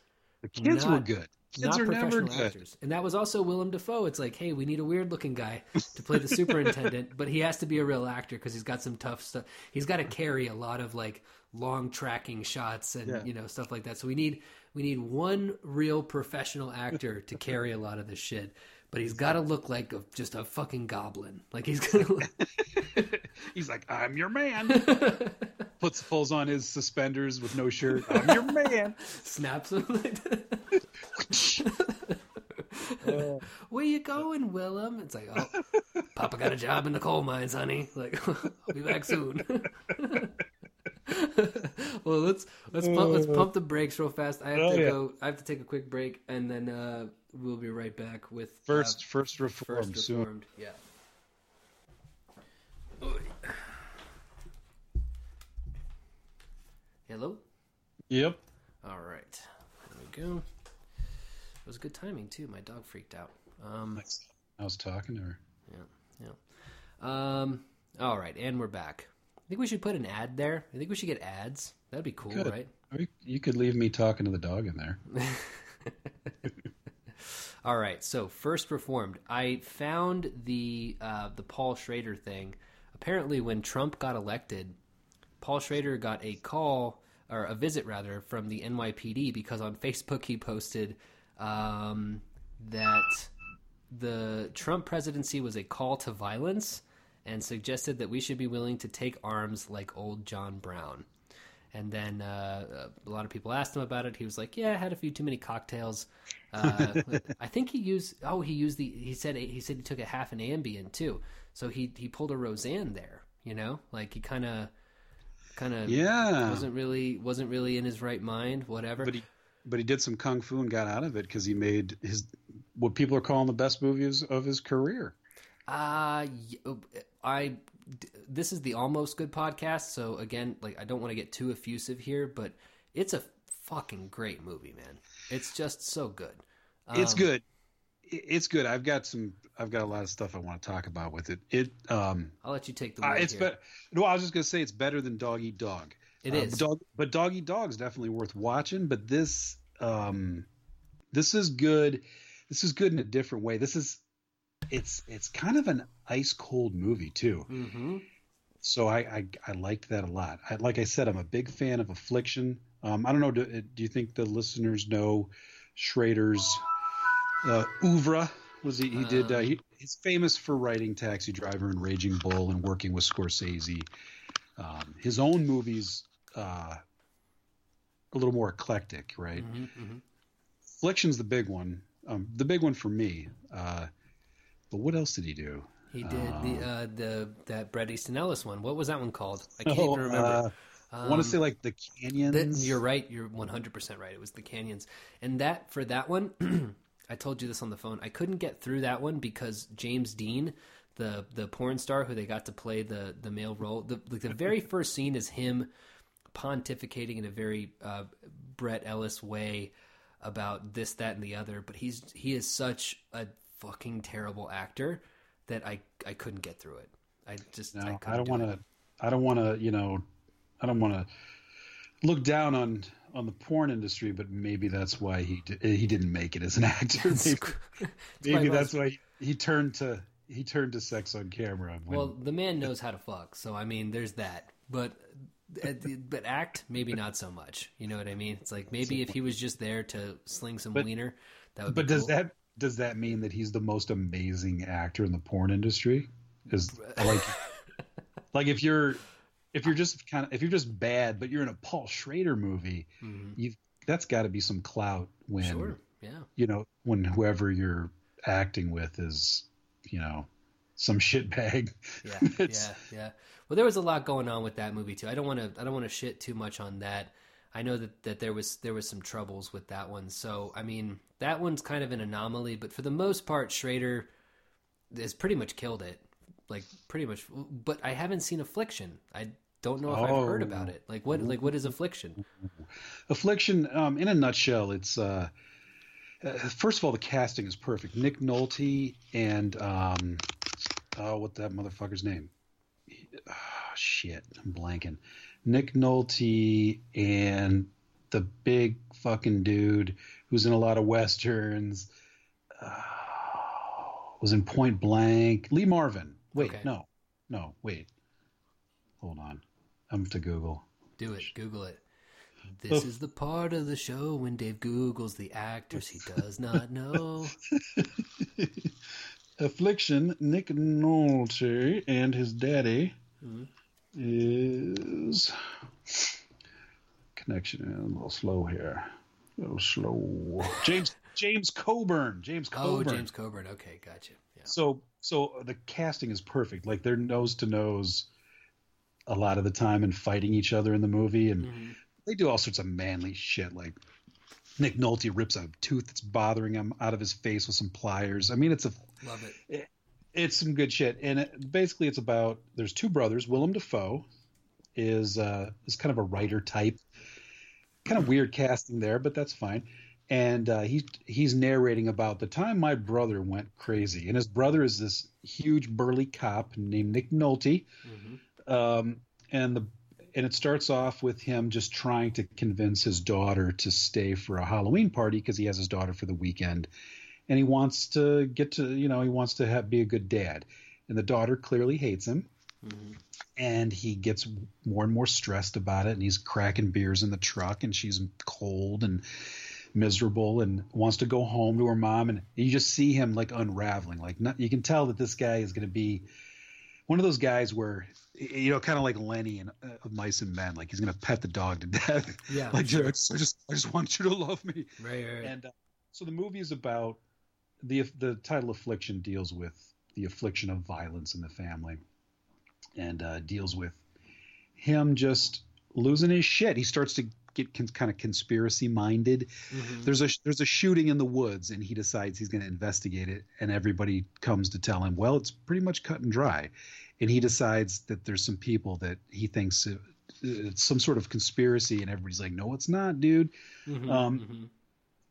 The kids were good. Kids not are never professional actors. And that was also Willem Dafoe. It's like, hey, we need a weird looking guy to play the superintendent, but he has to be a real actor because he's got some tough stuff. He's got to carry a lot of like long tracking shots and Yeah. you know stuff like that. So we need we need one real professional actor to carry a lot of this shit. But he's got to look like a, just a fucking goblin. Like he's gonna. Look... He's like, I'm your man. Puts pulls on his suspenders with no shirt. I'm your man. snaps him. Where you going, Willem? It's like, oh, Papa got a job in the coal mines, honey. Like, I'll be back soon. well, let's let's pump, let's pump the brakes real fast. I have Oh, to yeah. go. I have to take a quick break, and then uh, we'll be right back with uh, First, first reform first soon. Yeah. Hello. Yep. All right, there we go. It was good timing too. My dog freaked out. Um, I was talking to her. yeah, yeah. Um, All right, and we're back. I think we should put an ad there. I think we should get ads. That'd be cool, right? You could leave me talking to the dog in there. All right. So first reformed, I found the uh, the Paul Schrader thing. Apparently, when Trump got elected, Paul Schrader got a call or a visit rather from the NYPD because on Facebook he posted um, that the Trump presidency was a call to violence and suggested that we should be willing to take arms like old John Brown. And then uh, a lot of people asked him about it. He was like, "Yeah, I had a few too many cocktails." Uh, I think he used. Oh, he used the. He said he said he took a half an Ambien too. So he he pulled a Roseanne there. You know, like he kind of kind of Yeah. wasn't really wasn't really in his right mind. Whatever. But he, but he did some kung fu and got out of it because he made his what people are calling the best movies of his career. Uh, y- I. This is the almost good podcast, so again, like I don't want to get too effusive here, but it's a fucking great movie, man. It's just so good. it's Um, good. It's good. I've got some. I've got a lot of stuff I want to talk about with it. It. Um. I'll let you take the uh, it's better. No, I was just gonna say it's better than Dog Eat Dog. It Uh, is. But dog, but Dog Eat Dog is definitely worth watching. But this. Um. This is good. This is good in a different way. This is. It's it's kind of an ice cold movie too. hmm so I, I I liked that a lot. I, like I said, I'm a big fan of Affliction. Um, I don't know. Do, do you think the listeners know Schrader's uh, oeuvre? Was he? He did. Uh, he, he's famous for writing Taxi Driver and Raging Bull and working with Scorsese. Um, his own movies, uh, a little more eclectic, right? hmm hmm Affliction's the big one. Um, the big one for me. Uh, but what else did he do? He did the uh, the that Bret Easton Ellis one. What was that one called? I can't Oh, even remember. uh, I want to Um, say like the canyons. That, you're right. You're 100% right. It was the canyons. And that, for that one, I told you this on the phone. I couldn't get through that one because James Deen, the the porn star who they got to play the the male role, the like the very first scene is him pontificating in a very uh, Bret Ellis way about this, that, and the other. But he's he is such a fucking terrible actor that I I couldn't get through it. I just I, No, I, couldn't don't do want to. I don't want to. You know, I don't want to look down on on the porn industry, but maybe that's why he di- he didn't make it as an actor. Maybe, maybe that's why he, he turned to he turned to sex on camera. When, Well, the man knows how to fuck, so I mean, there's that. But uh, but act, maybe not so much. You know what I mean? It's like maybe if he was just there to sling some But- wiener, that would. but be does cool. that does that mean that he's the most amazing actor in the porn industry? Is like like if you're if you're just kind of if you're just bad, but you're in a Paul Schrader movie, Mhm. you've that's got to be some clout when Sure. Yeah. you know, when whoever you're acting with is, you know, some shitbag. Yeah. Yeah. Yeah. Well, there was a lot going on with that movie too. I don't want to. I don't want to shit too much on that. I know that, that there was there was some troubles with that one. So I mean, that one's kind of an anomaly. But for the most part, Schrader has pretty much killed it. Like pretty much. But I haven't seen Affliction. I don't know if I've heard Oh. about it. Like what? Like what is Affliction? Affliction, um, in a nutshell, it's uh, uh, first of all the casting is perfect. Nick Nolte and um, oh, what that motherfucker's name? Oh, shit, I'm blanking. Nick Nolte and the big fucking dude who's in a lot of westerns. Uh, was in Point Blank. Lee Marvin. Wait, Okay. no, no, wait. Hold on. I'm to Google. Do it. Google it. This Oh. is the part of the show when Dave Googles the actors he does not know. Affliction, Nick Nolte and his daddy Mhm. Is connection a little slow here. A little slow. James James Coburn. James Coburn. Oh, James Coburn. Okay, gotcha. Yeah. So so the casting is perfect. Like they're nose to nose a lot of the time and fighting each other in the movie and Mhm. they do all sorts of manly shit like Nick Nolte rips a tooth that's bothering him out of his face with some pliers. I mean, it's a Love it. It's some good shit. And it, basically it's about there's two brothers. Willem dafoe is uh is kind of a writer type. Kind of weird casting there but that's fine. And uh, he he's narrating about the time my brother went crazy, and his brother is this huge burly cop named Nick Nolte, mm-hmm. um, and the and it starts off with him just trying to convince his daughter to stay for a Halloween party because he has his daughter for the weekend, and he wants to get to you know he wants to have, be a good dad, and the daughter clearly hates him. Mm-hmm. And he gets more and more stressed about it, and he's cracking beers in the truck, and she's cold, and miserable and wants to go home to her mom and you just see him like unraveling like not, you can tell that this guy is going to be one of those guys where you know kind of like lenny and uh, mice and men like he's going to pet the dog to death yeah like sure. I, just, I just i just want you to love me right, right. and uh, so the movie is about the the title affliction deals with the affliction of violence in the family and uh, deals with him just losing his shit he starts to get con- kind of conspiracy minded. Mm-hmm. There's a there's a shooting in the woods, and he decides he's going to investigate it, and everybody comes to tell him, well, it's pretty much cut and dry, and he decides that there's some people that he thinks it's some sort of conspiracy, and everybody's like, no, it's not, dude. Mm-hmm, um, mm-hmm.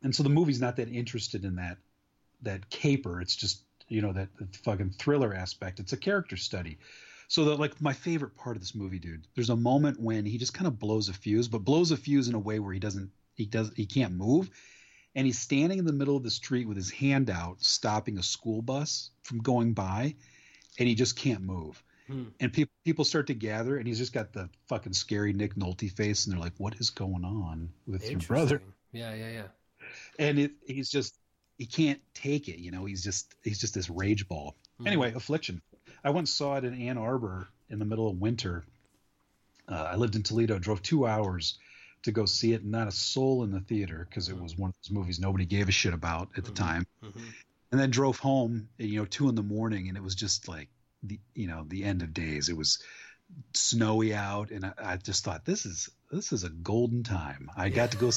And so the movie's not that interested in that that caper. It's just you know that, that fucking thriller aspect. It's a character study. So that like my favorite part of this movie, dude. There's a moment when he just kind of blows a fuse, but blows a fuse in a way where he doesn't he does he can't move. And he's standing in the middle of the street with his hand out, stopping a school bus from going by, and he just can't move. Hmm. And people people start to gather, and he's just got the fucking scary Nick Nolte face, and they're like, "What is going on with your brother?" Yeah, yeah, yeah. And it, he's just he can't take it. You know, he's just he's just this rage ball. Hmm. Anyway, affliction. I once saw it in Ann Arbor in the middle of winter. Uh, I lived in Toledo, drove two hours to go see it, and not a soul in the theater because it was one of those movies nobody gave a shit about at the mm-hmm. time. Mm-hmm. And then drove home, you know, two in the morning, and it was just like the, you know, the end of days. It was snowy out, and I, I just thought this is this is a golden time. I yeah. got to go.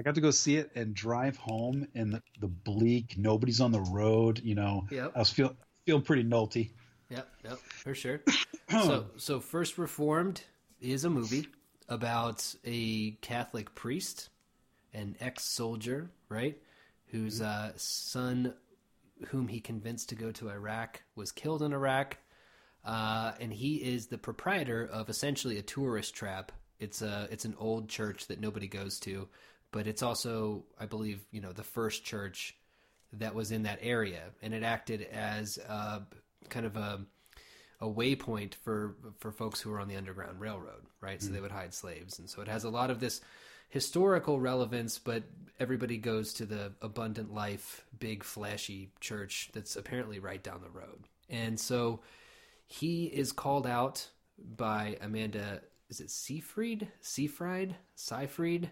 I got to go see it and drive home in the, the bleak. Nobody's on the road. You know, yep. I was feel feel pretty Nolte. Yep, yep, for sure. so, so First Reformed is a movie about a Catholic priest, an ex-soldier, right, whose uh, son, whom he convinced to go to Iraq, was killed in Iraq, uh, and he is the proprietor of essentially a tourist trap. It's a it's an old church that nobody goes to, but it's also, I believe, you know, the first church that was in that area, and it acted as a, kind of a a waypoint for for folks who were on the Underground Railroad, right? So mm they would hide slaves, and so it has a lot of this historical relevance, but everybody goes to the abundant life, big flashy church that's apparently right down the road, and so he is called out by Amanda. Is it Seyfried? Seyfried? Seyfried?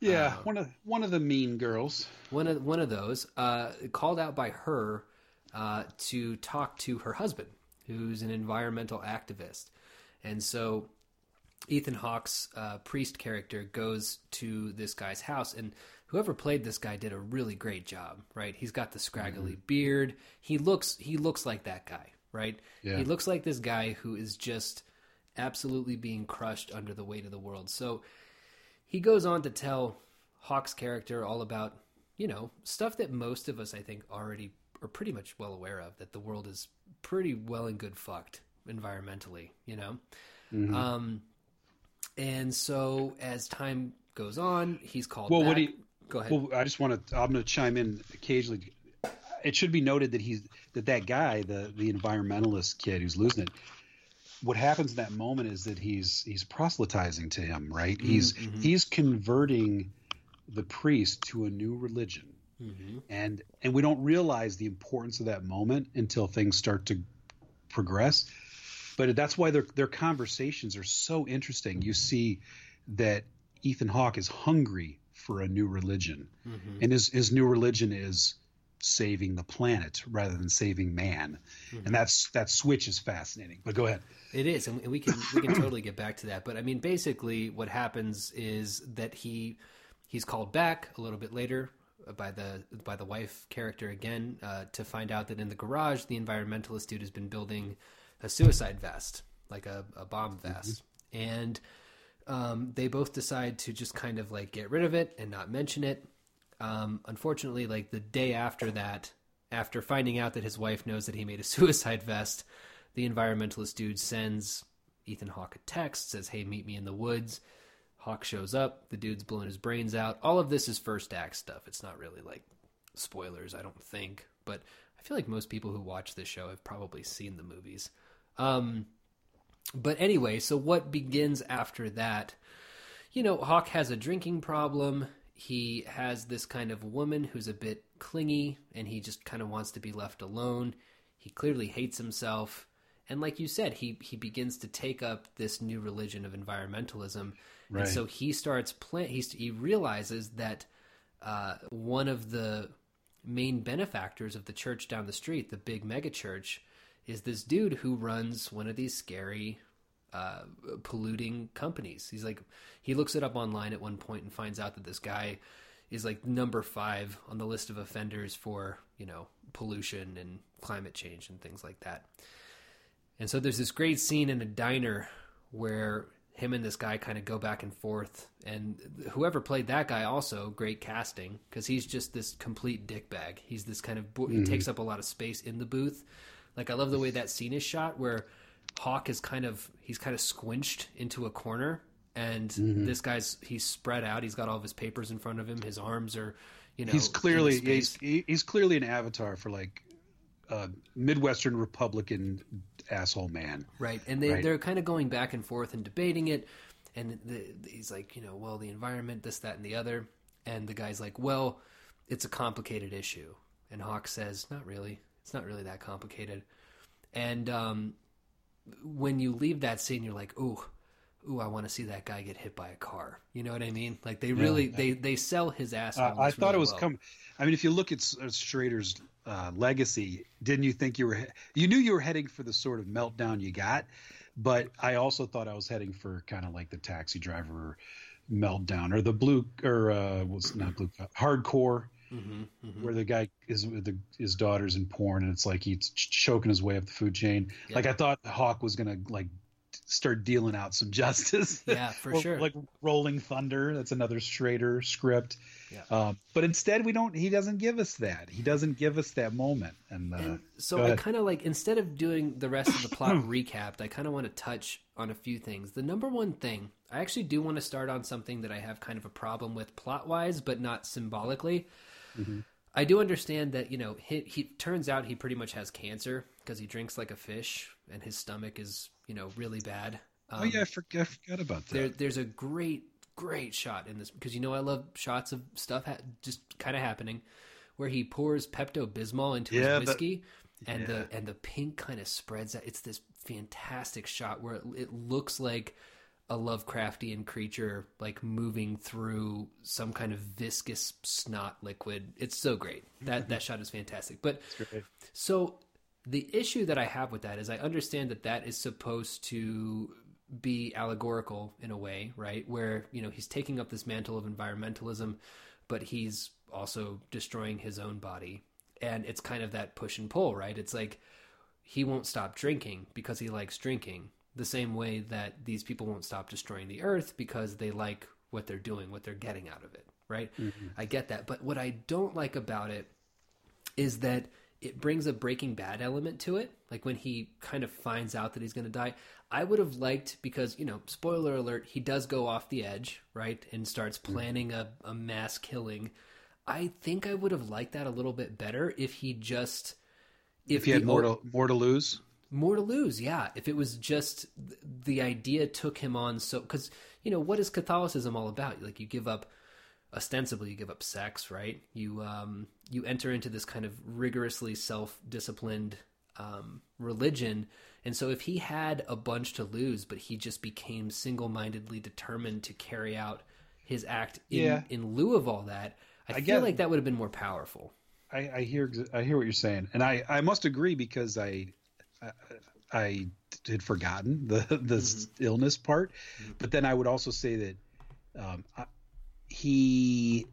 Yeah, uh, one of one of the mean girls. One of one of those uh, called out by her uh, to talk to her husband, who's an environmental activist, and so Ethan Hawke's uh, priest character goes to this guy's house, and whoever played this guy did a really great job. Right? He's got the scraggly mm-hmm. beard. He looks he looks like that guy. Right? Yeah. He looks like this guy who is just absolutely being crushed under the weight of the world. So he goes on to tell Hawke's character all about, you know, stuff that most of us, I think, already are pretty much well aware of that the world is pretty well and good fucked environmentally, you know? Mm-hmm. Um, and so as time goes on, he's called. Well, back. what do you, go ahead? Well, I just want to. I'm going to chime in occasionally. It should be noted that he's that that guy, the the environmentalist kid who's losing it, what happens in that moment is that he's he's proselytizing to him, right? Mm-hmm. He's he's converting the priest to a new religion. Mm-hmm. And and we don't realize the importance of that moment until things start to progress. But that's why their their conversations are so interesting. You see that Ethan Hawke is hungry for a new religion. Mm-hmm. And his his new religion is saving the planet rather than saving man. Mm-hmm. And that's that switch is fascinating. But go ahead. It is, and we can we can totally get back to that. But I mean, basically, what happens is that he he's called back a little bit later by the by the wife character again uh, to find out that in the garage the environmentalist dude has been building a suicide vest, like a, a bomb mm-hmm. vest, mm-hmm. and um, they both decide to just kind of like get rid of it and not mention it Um, unfortunately, like the day after that, after finding out that his wife knows that he made a suicide vest, the environmentalist dude sends Ethan Hawke a text, says, Hey, meet me in the woods. Hawke shows up, the dude's blowing his brains out. All of this is first act stuff. It's not really like spoilers, I don't think, but I feel like most people who watch this show have probably seen the movies. Um, but anyway, so what begins after that? You know, Hawke has a drinking problem. He has this kind of woman who's a bit clingy and he just kind of wants to be left alone. He clearly hates himself. And like you said, he, he begins to take up this new religion of environmentalism. Right. And so he starts plan. He, he realizes that uh, one of the main benefactors of the church down the street, the big mega church, is this dude who runs one of these scary uh, polluting companies. He's like, he looks it up online at one point and finds out that this guy is like number five on the list of offenders for you know pollution and climate change and things like that. And so there's this great scene in a diner where him and this guy kind of go back and forth and whoever played that guy also great casting because he's just this complete dickbag he's this kind of mm-hmm. he takes up a lot of space in the booth like i love the way that scene is shot where hawke is kind of he's kind of squinched into a corner and mm-hmm. this guy's he's spread out he's got all of his papers in front of him his arms are you know he's clearly he's, he's clearly an avatar for like a midwestern republican asshole man. Right, and they right. they're kind of going back and forth and debating it, and the, he's like, you know, well, the environment, this, that, and the other, and the guy's like, well, it's a complicated issue, and Hawke says, not really, it's not really that complicated, and um, when you leave that scene, you're like, ooh. Ooh, I want to see that guy get hit by a car. You know what I mean? Like they really yeah, they they sell his ass. Uh, I thought really it was well. come. I mean, if you look at Schrader's uh, legacy, didn't you think you were you knew you were heading for the sort of meltdown you got? But I also thought I was heading for kind of like the taxi driver meltdown or the blue or uh, was not blue hardcore. Mm-hmm, mm-hmm. Where the guy is with the, his daughter's in porn, and it's like he's choking his way up the food chain. Yeah. Like I thought Hawke was gonna like start dealing out some justice. Yeah, for sure. Like Rolling Thunder, that's another Schrader script. Yeah. Um, but instead, we don't. He doesn't give us that. He doesn't give us that moment. And, uh, and so I kind of like instead of doing the rest of the plot recapped, I kind of want to touch on a few things. The number one thing, I actually do want to start on something that I have kind of a problem with plot wise, but not symbolically. Mm-hmm. I do understand that you know he, he turns out he pretty much has cancer because he drinks like a fish and his stomach is you know really bad. Um, oh yeah, I forgot, I forgot about that. There, there's a great great shot in this because you know I love shots of stuff ha- just kind of happening where he pours Pepto Bismol into yeah, his whiskey that, and yeah. the and the pink kind of spreads out. It's this fantastic shot where it, it looks like a Lovecraftian creature like moving through some kind of viscous snot liquid. It's so great. That that shot is fantastic. But so the issue that I have with that is I understand that that is supposed to be allegorical in a way, right? Where, you know, he's taking up this mantle of environmentalism, but he's also destroying his own body. And it's kind of that push and pull, right? It's like he won't stop drinking because he likes drinking, the same way that these people won't stop destroying the earth because they like what they're doing, what they're getting out of it, right? Mm-hmm. I get that. But what I don't like about it is that it brings a Breaking Bad element to it. Like when he kind of finds out that he's going to die. I would have liked because you know, spoiler alert, he does go off the edge, right, and starts mm. planning a, a mass killing. I think I would have liked that a little bit better if he just if, if he had more to more to lose. More to lose, yeah. If it was just the idea took him on so because you know what is Catholicism all about? Like you give up ostensibly you give up sex, right? You um, you enter into this kind of rigorously self disciplined um, religion. And so if he had a bunch to lose, but he just became single mindedly determined to carry out his act in, yeah. in lieu of all that, I, I feel get, like that would have been more powerful. I, I, hear I hear what you're saying, and I, I must agree because I I, had forgotten the the mm-hmm. illness part, mm-hmm. but then I would also say that um, I, he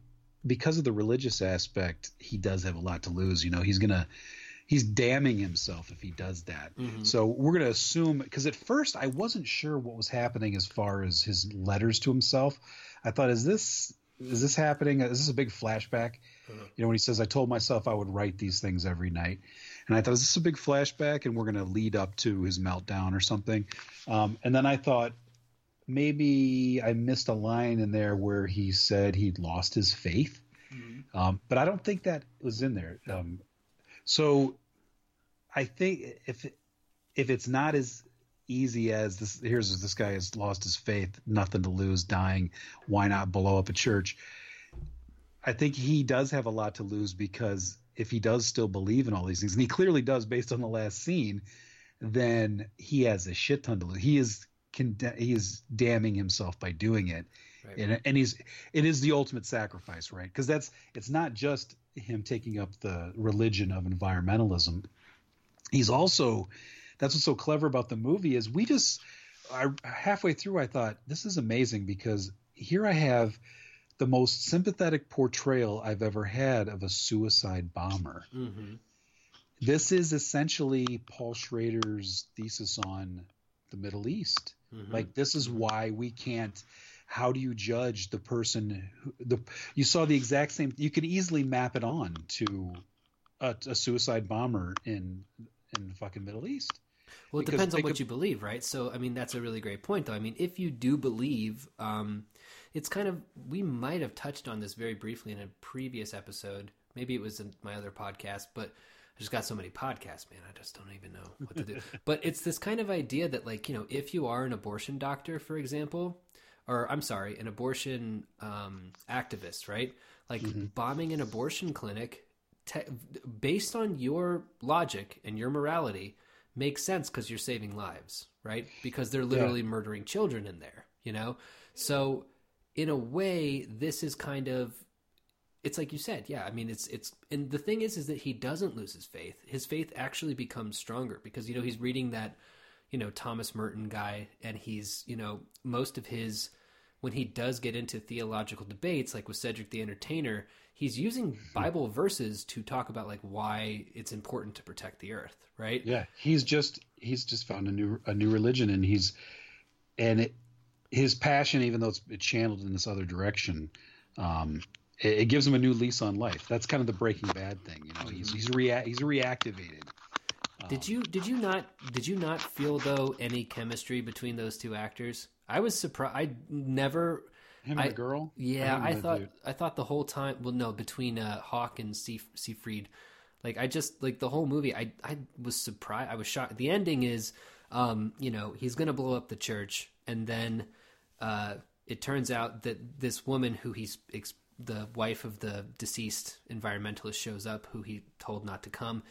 because of the religious aspect, he does have a lot to lose. You know, he's gonna he's damning himself if he does that. Mm-hmm. So we're going to assume because at first I wasn't sure what was happening as far as his letters to himself. I thought, is this is this happening? Is this a big flashback? Uh-huh. You know, when he says, "I told myself I would write these things every night," and I thought, this "Is this a big flashback?" And we're going to lead up to his meltdown or something. Um, and then I thought maybe I missed a line in there where he said he'd lost his faith, mm-hmm. um, but I don't think that was in there. Um, so I think if if it's not as easy as this here's this guy has lost his faith nothing to lose dying why not blow up a church i think he does have a lot to lose because if he does still believe in all these things and he clearly does based on the last scene then he has a shit ton to lose. He is he is damning himself by doing it. Right. and, and he's it is the ultimate sacrifice right? Because that's it's not just him taking up the religion of environmentalism. He's also that's what's so clever about the movie is we just I halfway through I thought this is amazing because here I have the most sympathetic portrayal I've ever had of a suicide bomber. Mm-hmm. This is essentially Paul Schrader's thesis on the Middle East. Mm-hmm. Like this is why we can't. How do you judge the person? Who, the you saw the exact same. You can easily map it on to a, a suicide bomber in in the fucking Middle East. Well, it depends on what could... you believe, right? So, I mean, that's a really great point, though. I mean, if you do believe, um, it's kind of we might have touched on this very briefly in a previous episode. Maybe it was in my other podcast, but I just got so many podcasts, man. I just don't even know what to do. but it's this kind of idea that, like, you know, if you are an abortion doctor, for example, or I'm sorry, an abortion um, activist, right? Like mm-hmm. bombing an abortion clinic, te- based on your logic and your morality, makes sense because you're saving lives, right? Because they're literally yeah. murdering children in there, you know? So in a way, this is kind of it's like you said, yeah. I mean, it's it's and the thing is, is that he doesn't lose his faith. His faith actually becomes stronger because you know he's reading that, you know, Thomas Merton guy, and he's you know most of his when he does get into theological debates, like with Cedric the Entertainer, he's using Bible verses to talk about like why it's important to protect the earth, right? Yeah, he's just he's just found a new a new religion, and he's and it, his passion, even though it's, channeled in this other direction, um, it, it, gives him a new lease on life. That's kind of the Breaking Bad thing, you know. He's he's rea- he's reactivated. Did you did you not did you not feel though any chemistry between those two actors? I was surprised. I never him and I, the girl. Yeah, I, I thought dude. I thought the whole time. Well, no, between uh, Hawke and Seyfried, like I just like the whole movie. I I was surprised. I was shocked. The ending is, um, you know, he's gonna blow up the church, and then uh, it turns out that this woman who he's ex- the wife of the deceased environmentalist shows up, who he told not to come,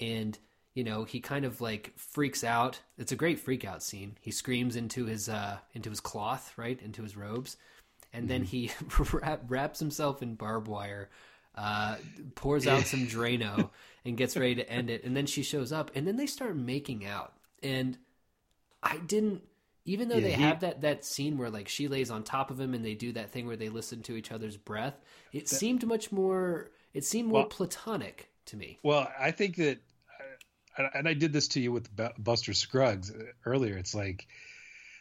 and you know he kind of like freaks out it's a great freak out scene he screams into his uh into his cloth right into his robes and mm-hmm. then he wrap, wraps himself in barbed wire, uh, pours out some Drano, and gets ready to end it. And then she shows up, and then they start making out. And I didn't, even though yeah, they he, have that that scene where like she lays on top of him, and they do that thing where they listen to each other's breath. It that, seemed much more. It seemed more well, platonic to me. Well, I think that, and I did this to you with Buster Scruggs earlier. It's like.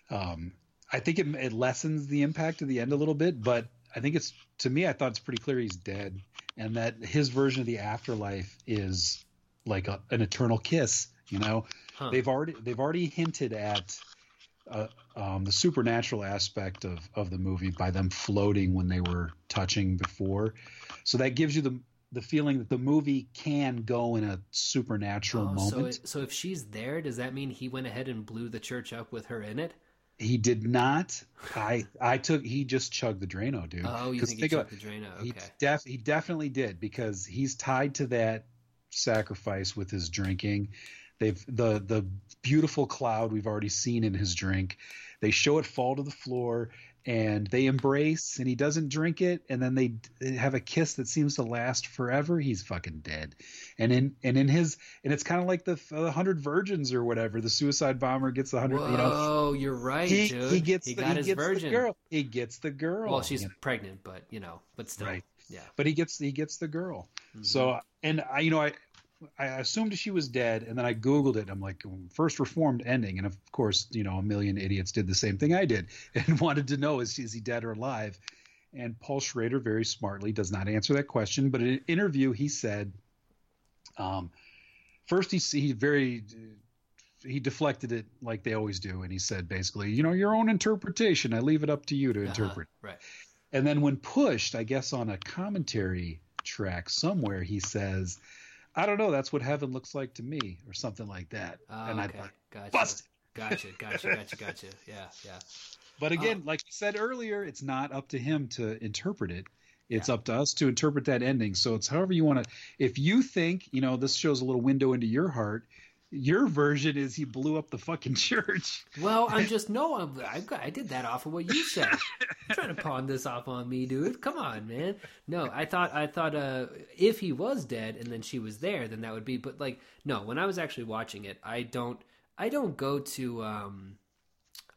Um, I think it, it lessens the impact of the end a little bit, but I think it's to me, I thought it's pretty clear he's dead, and that his version of the afterlife is like a, an eternal kiss. You know, huh. they've already they've already hinted at uh, um, the supernatural aspect of of the movie by them floating when they were touching before, so that gives you the the feeling that the movie can go in a supernatural oh, moment. So, it, so if she's there, does that mean he went ahead and blew the church up with her in it? He did not. I I took. He just chugged the Drano, dude. Oh, you think, he chugged about, the Drano? Okay. He, def, he definitely did because he's tied to that sacrifice with his drinking. They've the the beautiful cloud we've already seen in his drink. They show it fall to the floor, and they embrace and he doesn't drink it. And then they have a kiss that seems to last forever. He's fucking dead. And in and in his and it's kind of like the, the hundred virgins or whatever. The suicide bomber gets the hundred you know. Oh you're right he, dude. he gets he the, got he his gets virgin. the girl. He gets the girl well she's you know? pregnant but you know but still right. yeah. But he gets he gets the girl. Mm-hmm. so and i you know i I assumed she was dead, and then I Googled it. I'm like, first reformed ending, and of course, you know, a million idiots did the same thing I did and wanted to know is is he dead or alive? And Paul Schrader very smartly does not answer that question. But in an interview, he said, um, first he he very he deflected it like they always do, and he said basically, you know, your own interpretation. I leave it up to you to uh-huh, interpret. Right. And then when pushed, I guess on a commentary track somewhere, he says, "I don't know. That's what heaven looks like to me," or something like that. Oh, and okay. I gotcha. Busted. Gotcha. Gotcha. Gotcha. Gotcha. Yeah. Yeah. But again, oh. like you said earlier, it's not up to him to interpret it. It's yeah. up to us to interpret that ending. So it's however you want to. If you think, you know, this shows a little window into your heart, your version is he blew up the fucking church. Well, I'm just no, I'm, I, I did that off of what you said. trying to pawn this off on me, dude. Come on, man. No, I thought I thought uh, if he was dead and then she was there, then that would be. But like, no, when I was actually watching it, I don't I don't go to um,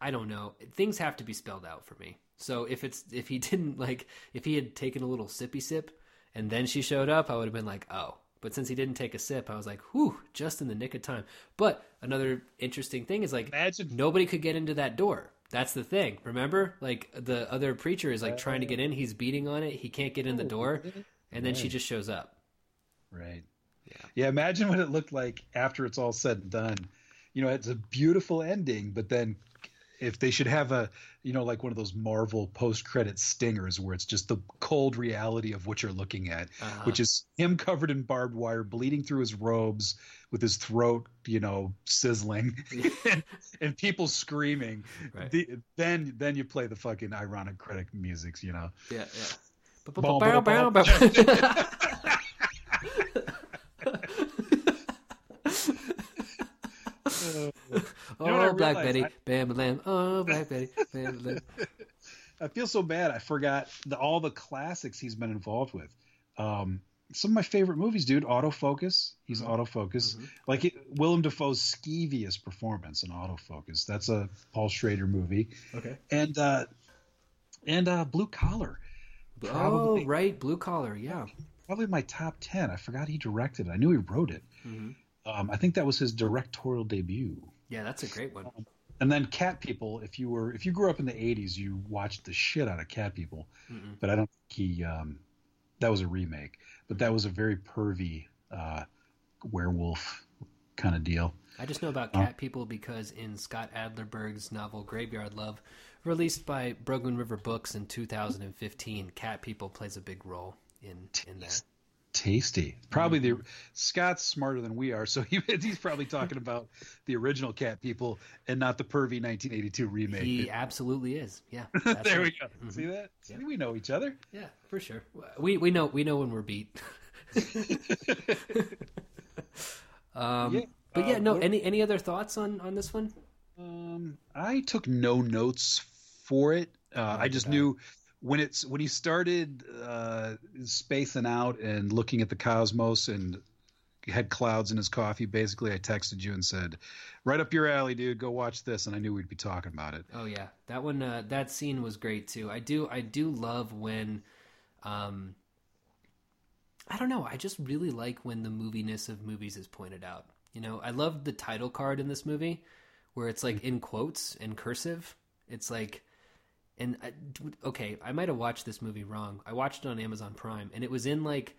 I don't know. Things have to be spelled out for me. So if it's if he didn't like if he had taken a little sippy sip and then she showed up, I would have been like, oh, but since he didn't take a sip, I was like, whew, just in the nick of time. But another interesting thing is like Imagine. nobody could get into that door. That's the thing. Remember? Like the other preacher is like trying to get in, he's beating on it, he can't get in the oh, door, and then right. she just shows up. Right. Yeah. Yeah, imagine what it looked like after it's all said and done. You know, it's a beautiful ending, but then if they should have a you know like one of those marvel post credit stingers where it's just the cold reality of what you're looking at uh-huh. which is him covered in barbed wire bleeding through his robes with his throat you know sizzling and, and, people screaming. Right. the, then then you play the fucking ironic credit music you know. Yeah yeah Black Betty, Bam Lamb. Oh, Black Betty, Bam Lamb. I feel so bad. I forgot the, all the classics he's been involved with. Um, some of my favorite movies, dude. Autofocus. He's mm-hmm. Autofocus. Mm-hmm. Like it, Willem Dafoe's skeeviest performance in Autofocus. That's a Paul Schrader movie. Okay. And uh, and uh, Blue Collar. Probably, oh, right, Blue Collar. Yeah. Probably my top ten. I forgot he directed it. I knew he wrote it. Mm-hmm. Um, I think that was his directorial debut. Yeah, that's a great one. Um, and then Cat People. If you were if you grew up in the '80s, you watched the shit out of Cat People. Mm-mm. But I don't think he. Um, that was a remake, but that was a very pervy uh, werewolf kind of deal. I just know about Cat People because in Scott Adlerberg's novel Graveyard Love, released by Broken River Books in 2015, Cat People plays a big role in in that tasty. Probably the mm-hmm. Scott's smarter than we are, so he, he's probably talking about the original Cat People and not the pervy 1982 remake. He absolutely is. Yeah. there we go. Mm-hmm. See that? See, yeah. we know each other. Yeah, for sure. We we know we know when we're beat. um, yeah. But yeah, uh, no. Any any other thoughts on on this one? Um, I took no notes for it. Uh, I just knew when it's when he started uh, spacing out and looking at the cosmos and had clouds in his coffee, basically I texted you and said, "Right up your alley, dude. Go watch this." And I knew we'd be talking about it. Oh yeah, that one. Uh, that scene was great too. I do. I do love when. Um, I don't know. I just really like when the moviness of movies is pointed out. You know, I love the title card in this movie, where it's like in quotes and cursive. It's like and I, okay, I might have watched this movie wrong. I watched it on Amazon Prime, and it was in like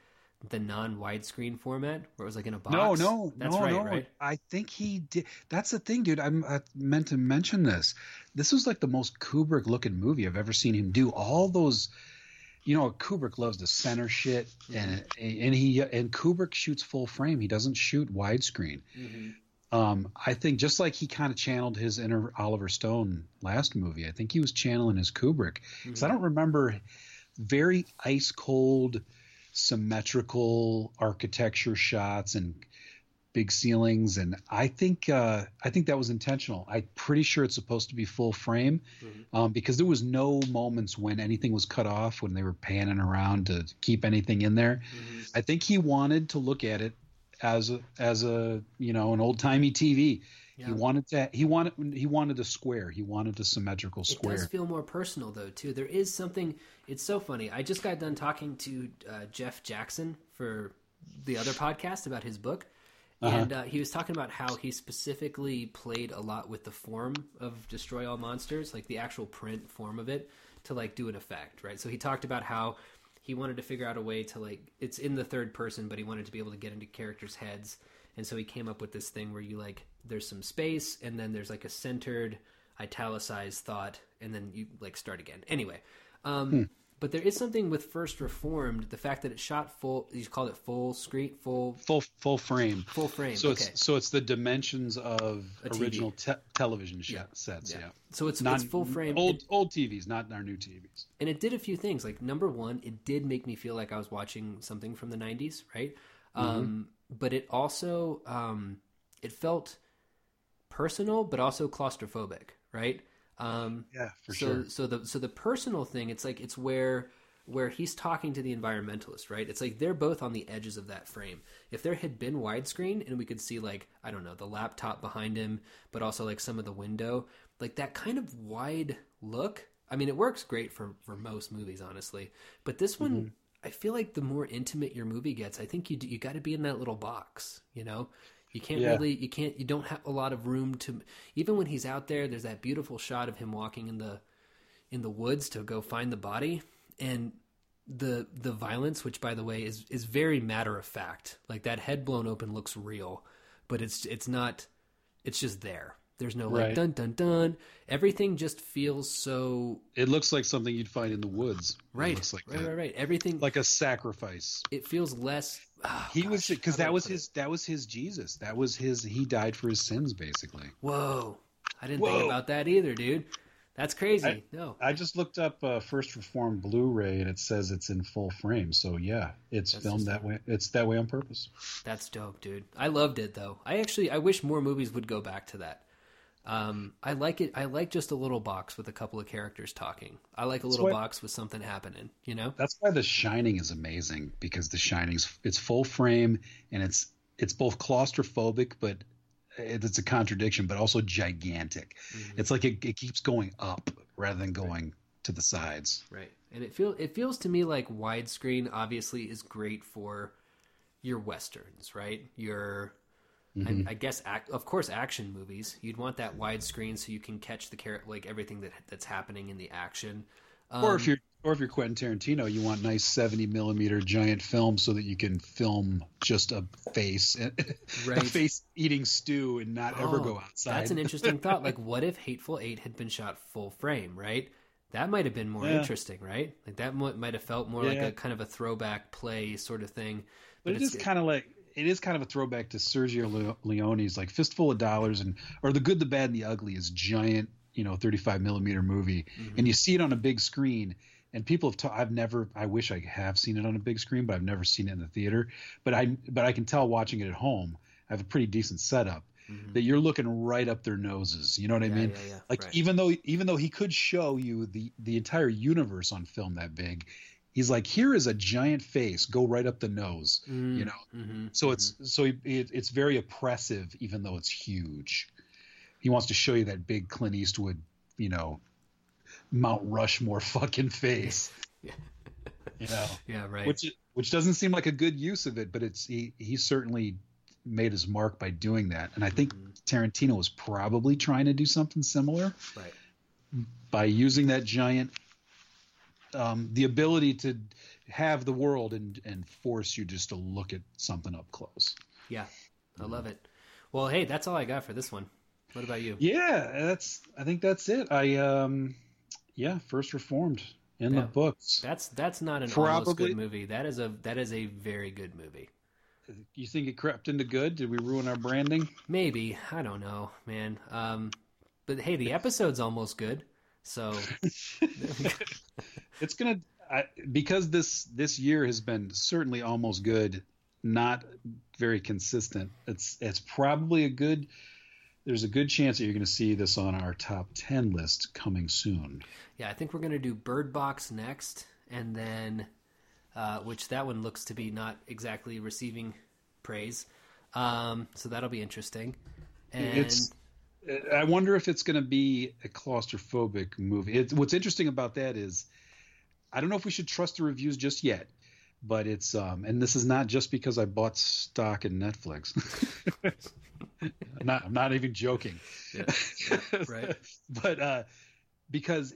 the non widescreen format where it was like in a box. No, no, that's no, right, no. right. I think he did. That's the thing, dude. I'm, I meant to mention this. This was like the most Kubrick looking movie I've ever seen him do. All those, you know, Kubrick loves to center shit, mm-hmm. and and he and Kubrick shoots full frame. He doesn't shoot widescreen. Mm-hmm. Um, I think just like he kind of channeled his inner Oliver Stone last movie, I think he was channeling his Kubrick. Because mm-hmm. I don't remember very ice cold, symmetrical architecture shots and big ceilings, and I think uh, I think that was intentional. I'm pretty sure it's supposed to be full frame mm-hmm. um, because there was no moments when anything was cut off when they were panning around to keep anything in there. Mm-hmm. I think he wanted to look at it as a as a you know an old timey TV. Yeah. He wanted to he wanted he wanted a square. He wanted a symmetrical square. It does feel more personal though too. There is something. It's so funny. I just got done talking to uh, Jeff Jackson for the other podcast about his book, uh-huh. and uh, he was talking about how he specifically played a lot with the form of Destroy All Monsters, like the actual print form of it, to like do an effect, right? So he talked about how he wanted to figure out a way to like it's in the third person, but he wanted to be able to get into characters' heads, and so he came up with this thing where you like there's some space and then there's like a centered italicized thought, and then you like start again. Anyway, um, hmm. But there is something with First Reformed, the fact that it shot full. You called it full screen, full full full frame, full frame. So okay. it's so it's the dimensions of original te- television yeah. sets. Yeah. yeah. So it's, not, it's full frame. Old it, old TVs, not our new TVs. And it did a few things. Like number one, it did make me feel like I was watching something from the '90s, right? Mm-hmm. Um, but it also um, it felt personal, but also claustrophobic, right? Um, yeah, for so, sure. So the so the personal thing, it's like it's where where he's talking to the environmentalist, right? It's like they're both on the edges of that frame. If there had been widescreen and we could see like I don't know the laptop behind him, but also like some of the window, like that kind of wide look. I mean, it works great for for most movies, honestly. But this one, mm-hmm. I feel like the more intimate your movie gets, I think you you got to be in that little box, you know. You can't yeah. really, you can't, you don't have a lot of room to. Even when he's out there, there's that beautiful shot of him walking in the in the woods to go find the body, and the the violence, which by the way is is very matter of fact. Like that head blown open looks real, but it's it's not. It's just there. There's no like right. dun dun dun. Everything just feels so. It looks like something you'd find in the woods. Right. like right, right, right. Everything like a sacrifice. It feels less. Oh, he gosh, was because that was his. It? That was his Jesus. That was his. He died for his sins, basically. Whoa! I didn't Whoa. think about that either, dude. That's crazy. I, no, I just looked up uh, First Reform Blu-ray, and it says it's in full frame. So yeah, it's That's filmed that way. It's that way on purpose. That's dope, dude. I loved it though. I actually I wish more movies would go back to that. Um, I like it. I like just a little box with a couple of characters talking. I like a little why, box with something happening. You know. That's why The Shining is amazing because The Shining's it's full frame and it's it's both claustrophobic, but it's a contradiction, but also gigantic. Mm-hmm. It's like it, it, keeps going up rather than going right. to the sides. Right, and it feel it feels to me like widescreen obviously is great for your westerns, right? Your Mm-hmm. I, I, guess, act, of course, action movies. You'd want that widescreen so you can catch the car- like everything that that's happening in the action. Um, or if um, you're or if you're Quentin Tarantino, you want nice 70 millimeter giant film so that you can film just a face, right. a face eating stew, and not oh, ever go outside. That's an interesting thought. Like, what if Hateful Eight had been shot full frame? Right, that might have been more yeah. interesting. Right, like that might have felt more yeah. like a kind of a throwback play sort of thing. But, but it is kind of like it is kind of a throwback to Sergio Leone's like Fistful of Dollars and or The Good, the Bad, and the Ugly is giant, you know, 35 millimeter movie, mm-hmm. and you see it on a big screen. And people have ta- I've never I wish I have seen it on a big screen, but I've never seen it in the theater. But I but I can tell watching it at home. I have a pretty decent setup. Mm-hmm. That you're looking right up their noses. You know what I mean? Yeah, yeah. Like right. even though even though he could show you the the entire universe on film that big, he's like here is a giant face. Go right up the nose mm, you know? Mm-hmm, so mm-hmm. it's so it, it's very oppressive even though it's huge. He wants to show you that big clint eastwood you know mount rushmore fucking face. Yeah. you know? Yeah right. Which which doesn't seem like a good use of it but it's he he certainly made his mark by doing that. And i think mm-hmm. tarantino was probably trying to do something similar right. by using that giant um, the ability to have the world and and force you just to look at something up close. Yeah, I love it. Well, hey, that's all I got for this one. What about you? Yeah, that's. I think that's it. I um, yeah, first reformed in yeah. the books. That's that's not an Probably, almost good movie. That is a that is a very good movie. You think it crept into good? Did we ruin our branding? Maybe. I don't know, man. Um, but hey, the episode's almost good. So it's gonna I, because this this year has been certainly almost good, not very consistent. It's it's probably a good. There's a good chance that you're going to see this on our top ten list coming soon. Yeah, I think we're going to do Bird Box next, and then uh, which that one looks to be not exactly receiving praise. Um, so that'll be interesting. And it's I wonder if it's going to be a claustrophobic movie. what's interesting about that is I don't know if we should trust the reviews just yet, but it's um, and this is not just because I bought stock in Netflix. I'm not I'm not even joking. Yeah, right. but uh, because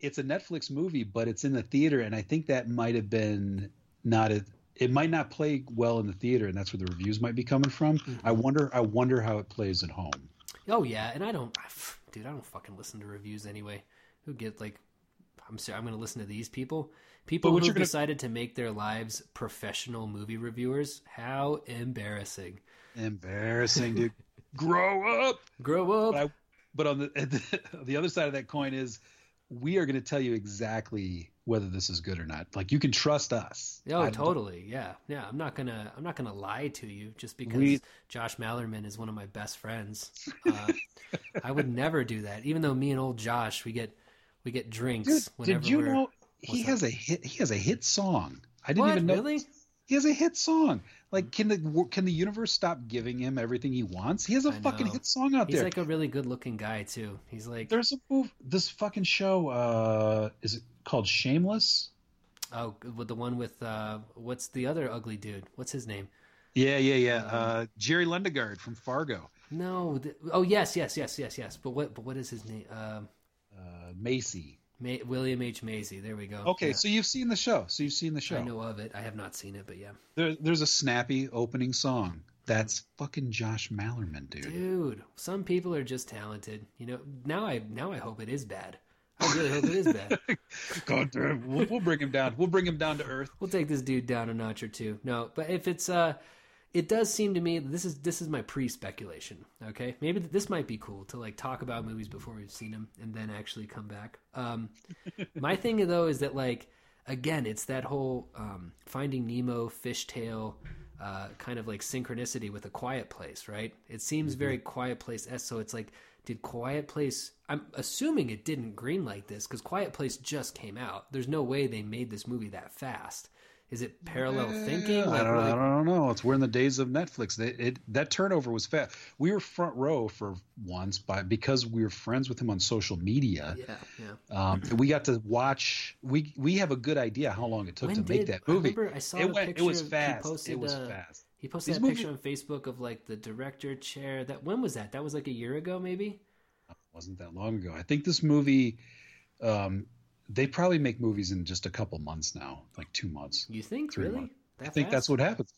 it's a Netflix movie, but it's in the theater, and I think that might have been not a. It might not play well in the theater, and that's where the reviews might be coming from. Mm-hmm. I wonder. I wonder how it plays at home. Oh yeah, and I don't, dude. I don't fucking listen to reviews anyway. Who get like? I'm sorry. I'm going to listen to these people. People who you're gonna- decided to make their lives professional movie reviewers. How embarrassing! Embarrassing, dude. Grow up. Grow up. But, I, but on the the other side of that coin is, we are going to tell you exactly whether this is good or not. Like you can trust us. Oh, totally. Yeah, yeah. I'm not gonna. I'm not gonna lie to you just because We- Josh Malerman is one of my best friends. Uh, I would never do that. Even though me and old Josh, we get we get drinks Dude, whenever did you we're. know he has a hit? He has a hit song. I didn't What even know. really? He has a hit song. Like, can the can the universe stop giving him everything he wants? He has a I fucking know. hit song out He's there. He's like a really good-looking guy too. He's like, There's a move. This fucking show. Uh, is it called Shameless? oh, with the one with uh, what's the other ugly dude? What's his name? Yeah, yeah, yeah. Uh, Jerry Lundegaard from Fargo. No. The, oh yes, yes, yes, yes, yes. But what? But what is his name? Um, Macy. Ma- William H Macy. There we go. Okay, Yeah. so you've seen the show. So you've seen the show. I know of it. I have not seen it, but yeah. There, there's a snappy opening song. That's fucking Josh Malerman, dude. Dude, some people are just talented. You know, now I now I hope it is bad. I really hope it is bad. God damn, we'll, we'll bring him down. We'll bring him down to earth. We'll take this dude down a notch or two. No, but if it's uh it does seem to me that this is this is my pre-speculation. Okay, maybe this might be cool to like talk about movies before we've seen them and then actually come back. Um, my thing though is that like again, it's that whole um, Finding Nemo, fishtail, uh, kind of like synchronicity with a Quiet Place, right? It seems very Quiet Place s. So it's like, did Quiet Place? I'm assuming it didn't green like this because Quiet Place just came out. There's no way they made this movie that fast. Is it parallel thinking? I don't, like- I don't know. It's we're in the days of Netflix. It, it that turnover was fast. We were front row for once by because we were friends with him on social media. yeah, yeah. Um, we got to watch. We we have a good idea how long it took When to make did- that I movie. remember I saw it went. picture It was fast. posted, it was uh, fast. He posted These that picture on Facebook of like the director chair. That when was that? That was like a year ago, maybe. wasn't that long ago. I think this movie. Um, they probably make movies in just a couple months now, like two months. You think really? I think that's what happens.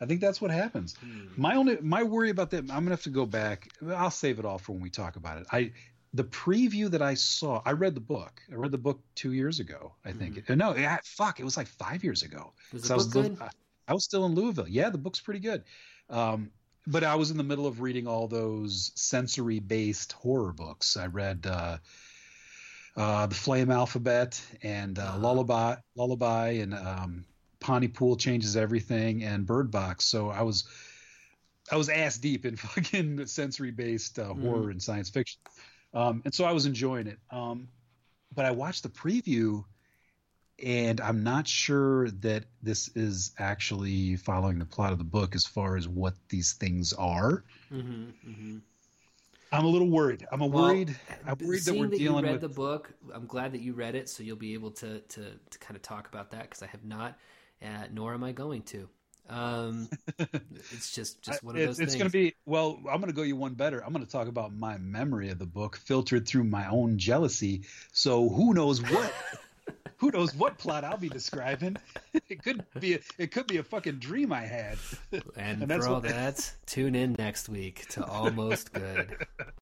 I think that's what happens. Hmm. My only my worry about that, I'm gonna have to go back. I'll save it all for when we talk about it. I the preview that I saw, I read the book. I read the book two years ago, I think. No, yeah, fuck, it was like five years ago. Was the I was book still, good? I, I was still in Louisville. Yeah, the book's pretty good. Um, but I was in the middle of reading all those sensory based horror books. I read uh, uh, the Flame Alphabet and uh. Lullaby, Lullaby, and um, Pontypool changes everything, and Bird Box. So I was, I was ass deep in fucking sensory based uh, horror and science fiction, um, and so I was enjoying it. Um, but I watched the preview, and I'm not sure that this is actually following the plot of the book as far as what these things are. Mm-hmm, mm-hmm. I'm a little worried. I'm a Well, worried. I'm worried that we're that dealing you read with. the book, I'm glad that you read it, so you'll be able to to, to kind of talk about that because I have not, uh, nor am I going to. Um, it's just just one of those it's going to be well. I'm going to go you one better. I'm going to talk about my memory of the book filtered through my own jealousy. So who knows what? Who knows what plot I'll be describing? It could be. A, it could be a fucking dream I had. and, and for all that, tune in next week to Almost Good.